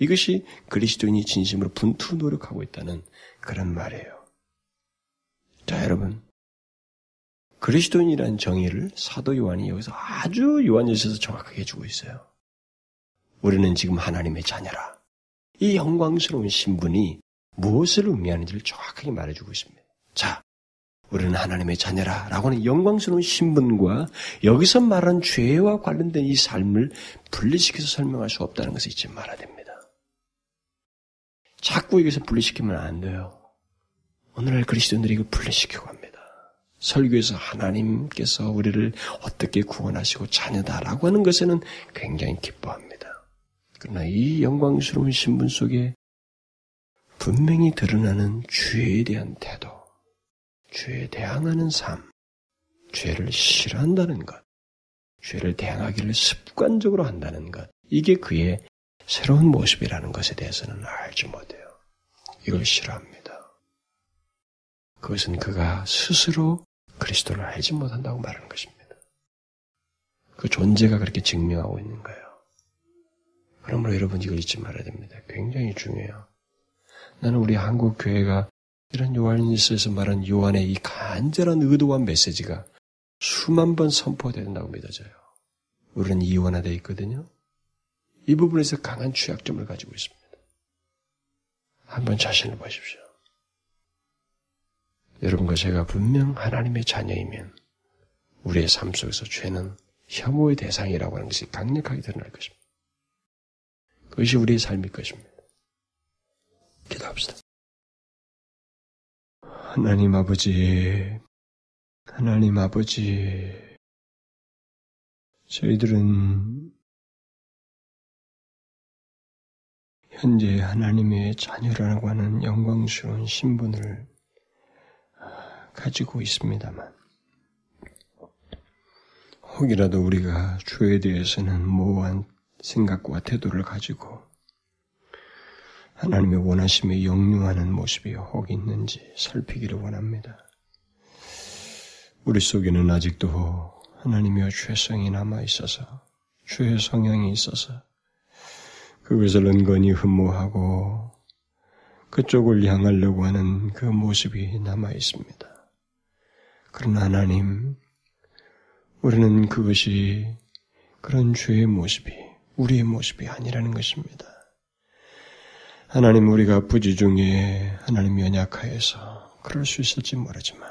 이것이 그리스도인이 진심으로 분투 노력하고 있다는 그런 말이에요. 자, 여러분. 그리스도인이라는 정의를 사도 요한이 여기서 아주 요한일서에서 정확하게 해주고 있어요. 우리는 지금 하나님의 자녀라. 이 영광스러운 신분이 무엇을 의미하는지를 정확하게 말해주고 있습니다. 자, 우리는 하나님의 자녀라 라고 하는 영광스러운 신분과 여기서 말한 죄와 관련된 이 삶을 분리시켜서 설명할 수 없다는 것을 잊지 말아야 됩니다. 자꾸 여기서 분리시키면 안 돼요. 오늘날 그리스도인들이 이걸 분리시키고 합니다. 설교에서 하나님께서 우리를 어떻게 구원하시고 자녀다라고 하는 것에는 굉장히 기뻐합니다. 그러나 이 영광스러운 신분 속에 분명히 드러나는 죄에 대한 태도, 죄에 대항하는 삶, 죄를 싫어한다는 것, 죄를 대항하기를 습관적으로 한다는 것, 이게 그의 새로운 모습이라는 것에 대해서는 알지 못해요. 이걸 싫어합니다. 그것은 그가 스스로 그리스도를 알지 못한다고 말하는 것입니다. 그 존재가 그렇게 증명하고 있는 거예요. 그러므로 여러분 이걸 잊지 말아야 됩니다. 굉장히 중요해요. 나는 우리 한국 교회가 이런 요한일서에서 말한 요한의 이 간절한 의도와 메시지가 수만 번 선포된다고 믿어져요. 우리는 이원화되어 있거든요. 이 부분에서 강한 취약점을 가지고 있습니다. 한번 자신을 보십시오. 여러분과 제가 분명 하나님의 자녀이면 우리의 삶 속에서 죄는 혐오의 대상이라고 하는 것이 강력하게 드러날 것입니다. 그것이 우리의 삶일 것입니다. 기도합시다. 하나님 아버지, 하나님 아버지, 저희들은 현재 하나님의 자녀라고 하는 영광스러운 신분을 가지고 있습니다만, 혹이라도 우리가 주에 대해서는 모호한 생각과 태도를 가지고 하나님의 원하심에 역류하는 모습이 혹 있는지 살피기를 원합니다. 우리 속에는 아직도 하나님의 죄성이 남아 있어서 죄의 성향이 있어서 그것을 은근히 흠모하고 그쪽을 향하려고 하는 그 모습이 남아 있습니다. 그러나 하나님, 우리는 그것이 그런 죄의 모습이 우리의 모습이 아니라는 것입니다. 하나님 우리가 부지 중에 하나님 연약하여서 그럴 수 있을지 모르지만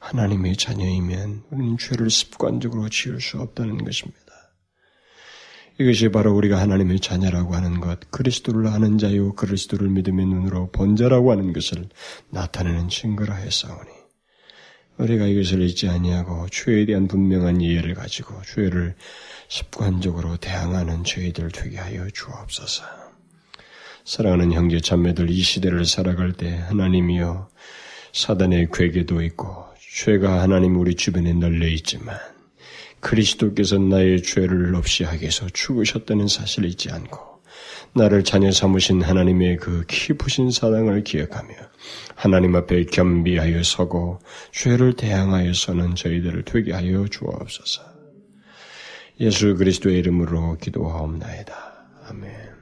하나님의 자녀이면 우리는 죄를 습관적으로 지을 수 없다는 것입니다. 이것이 바로 우리가 하나님의 자녀라고 하는 것, 그리스도를 아는 자요, 그리스도를 믿음의 눈으로 본 자라고 하는 것을 나타내는 증거라 했사오니 우리가 이것을 잊지 아니하고 죄에 대한 분명한 이해를 가지고 죄를 습관적으로 대항하는 죄들 되게 하여 주옵소서. 사랑하는 형제 자매들 이 시대를 살아갈 때 하나님이여 사단의 괴계도 있고 죄가 하나님 우리 주변에 널려 있지만 그리스도께서 나의 죄를 없이 하게 해서 죽으셨다는 사실을 잊지 않고 나를 자녀 삼으신 하나님의 그 깊으신 사랑을 기억하며 하나님 앞에 겸비하여 서고 죄를 대항하여서는 저희들을 되게 하여 주옵소서. 예수 그리스도의 이름으로 기도하옵나이다. 아멘.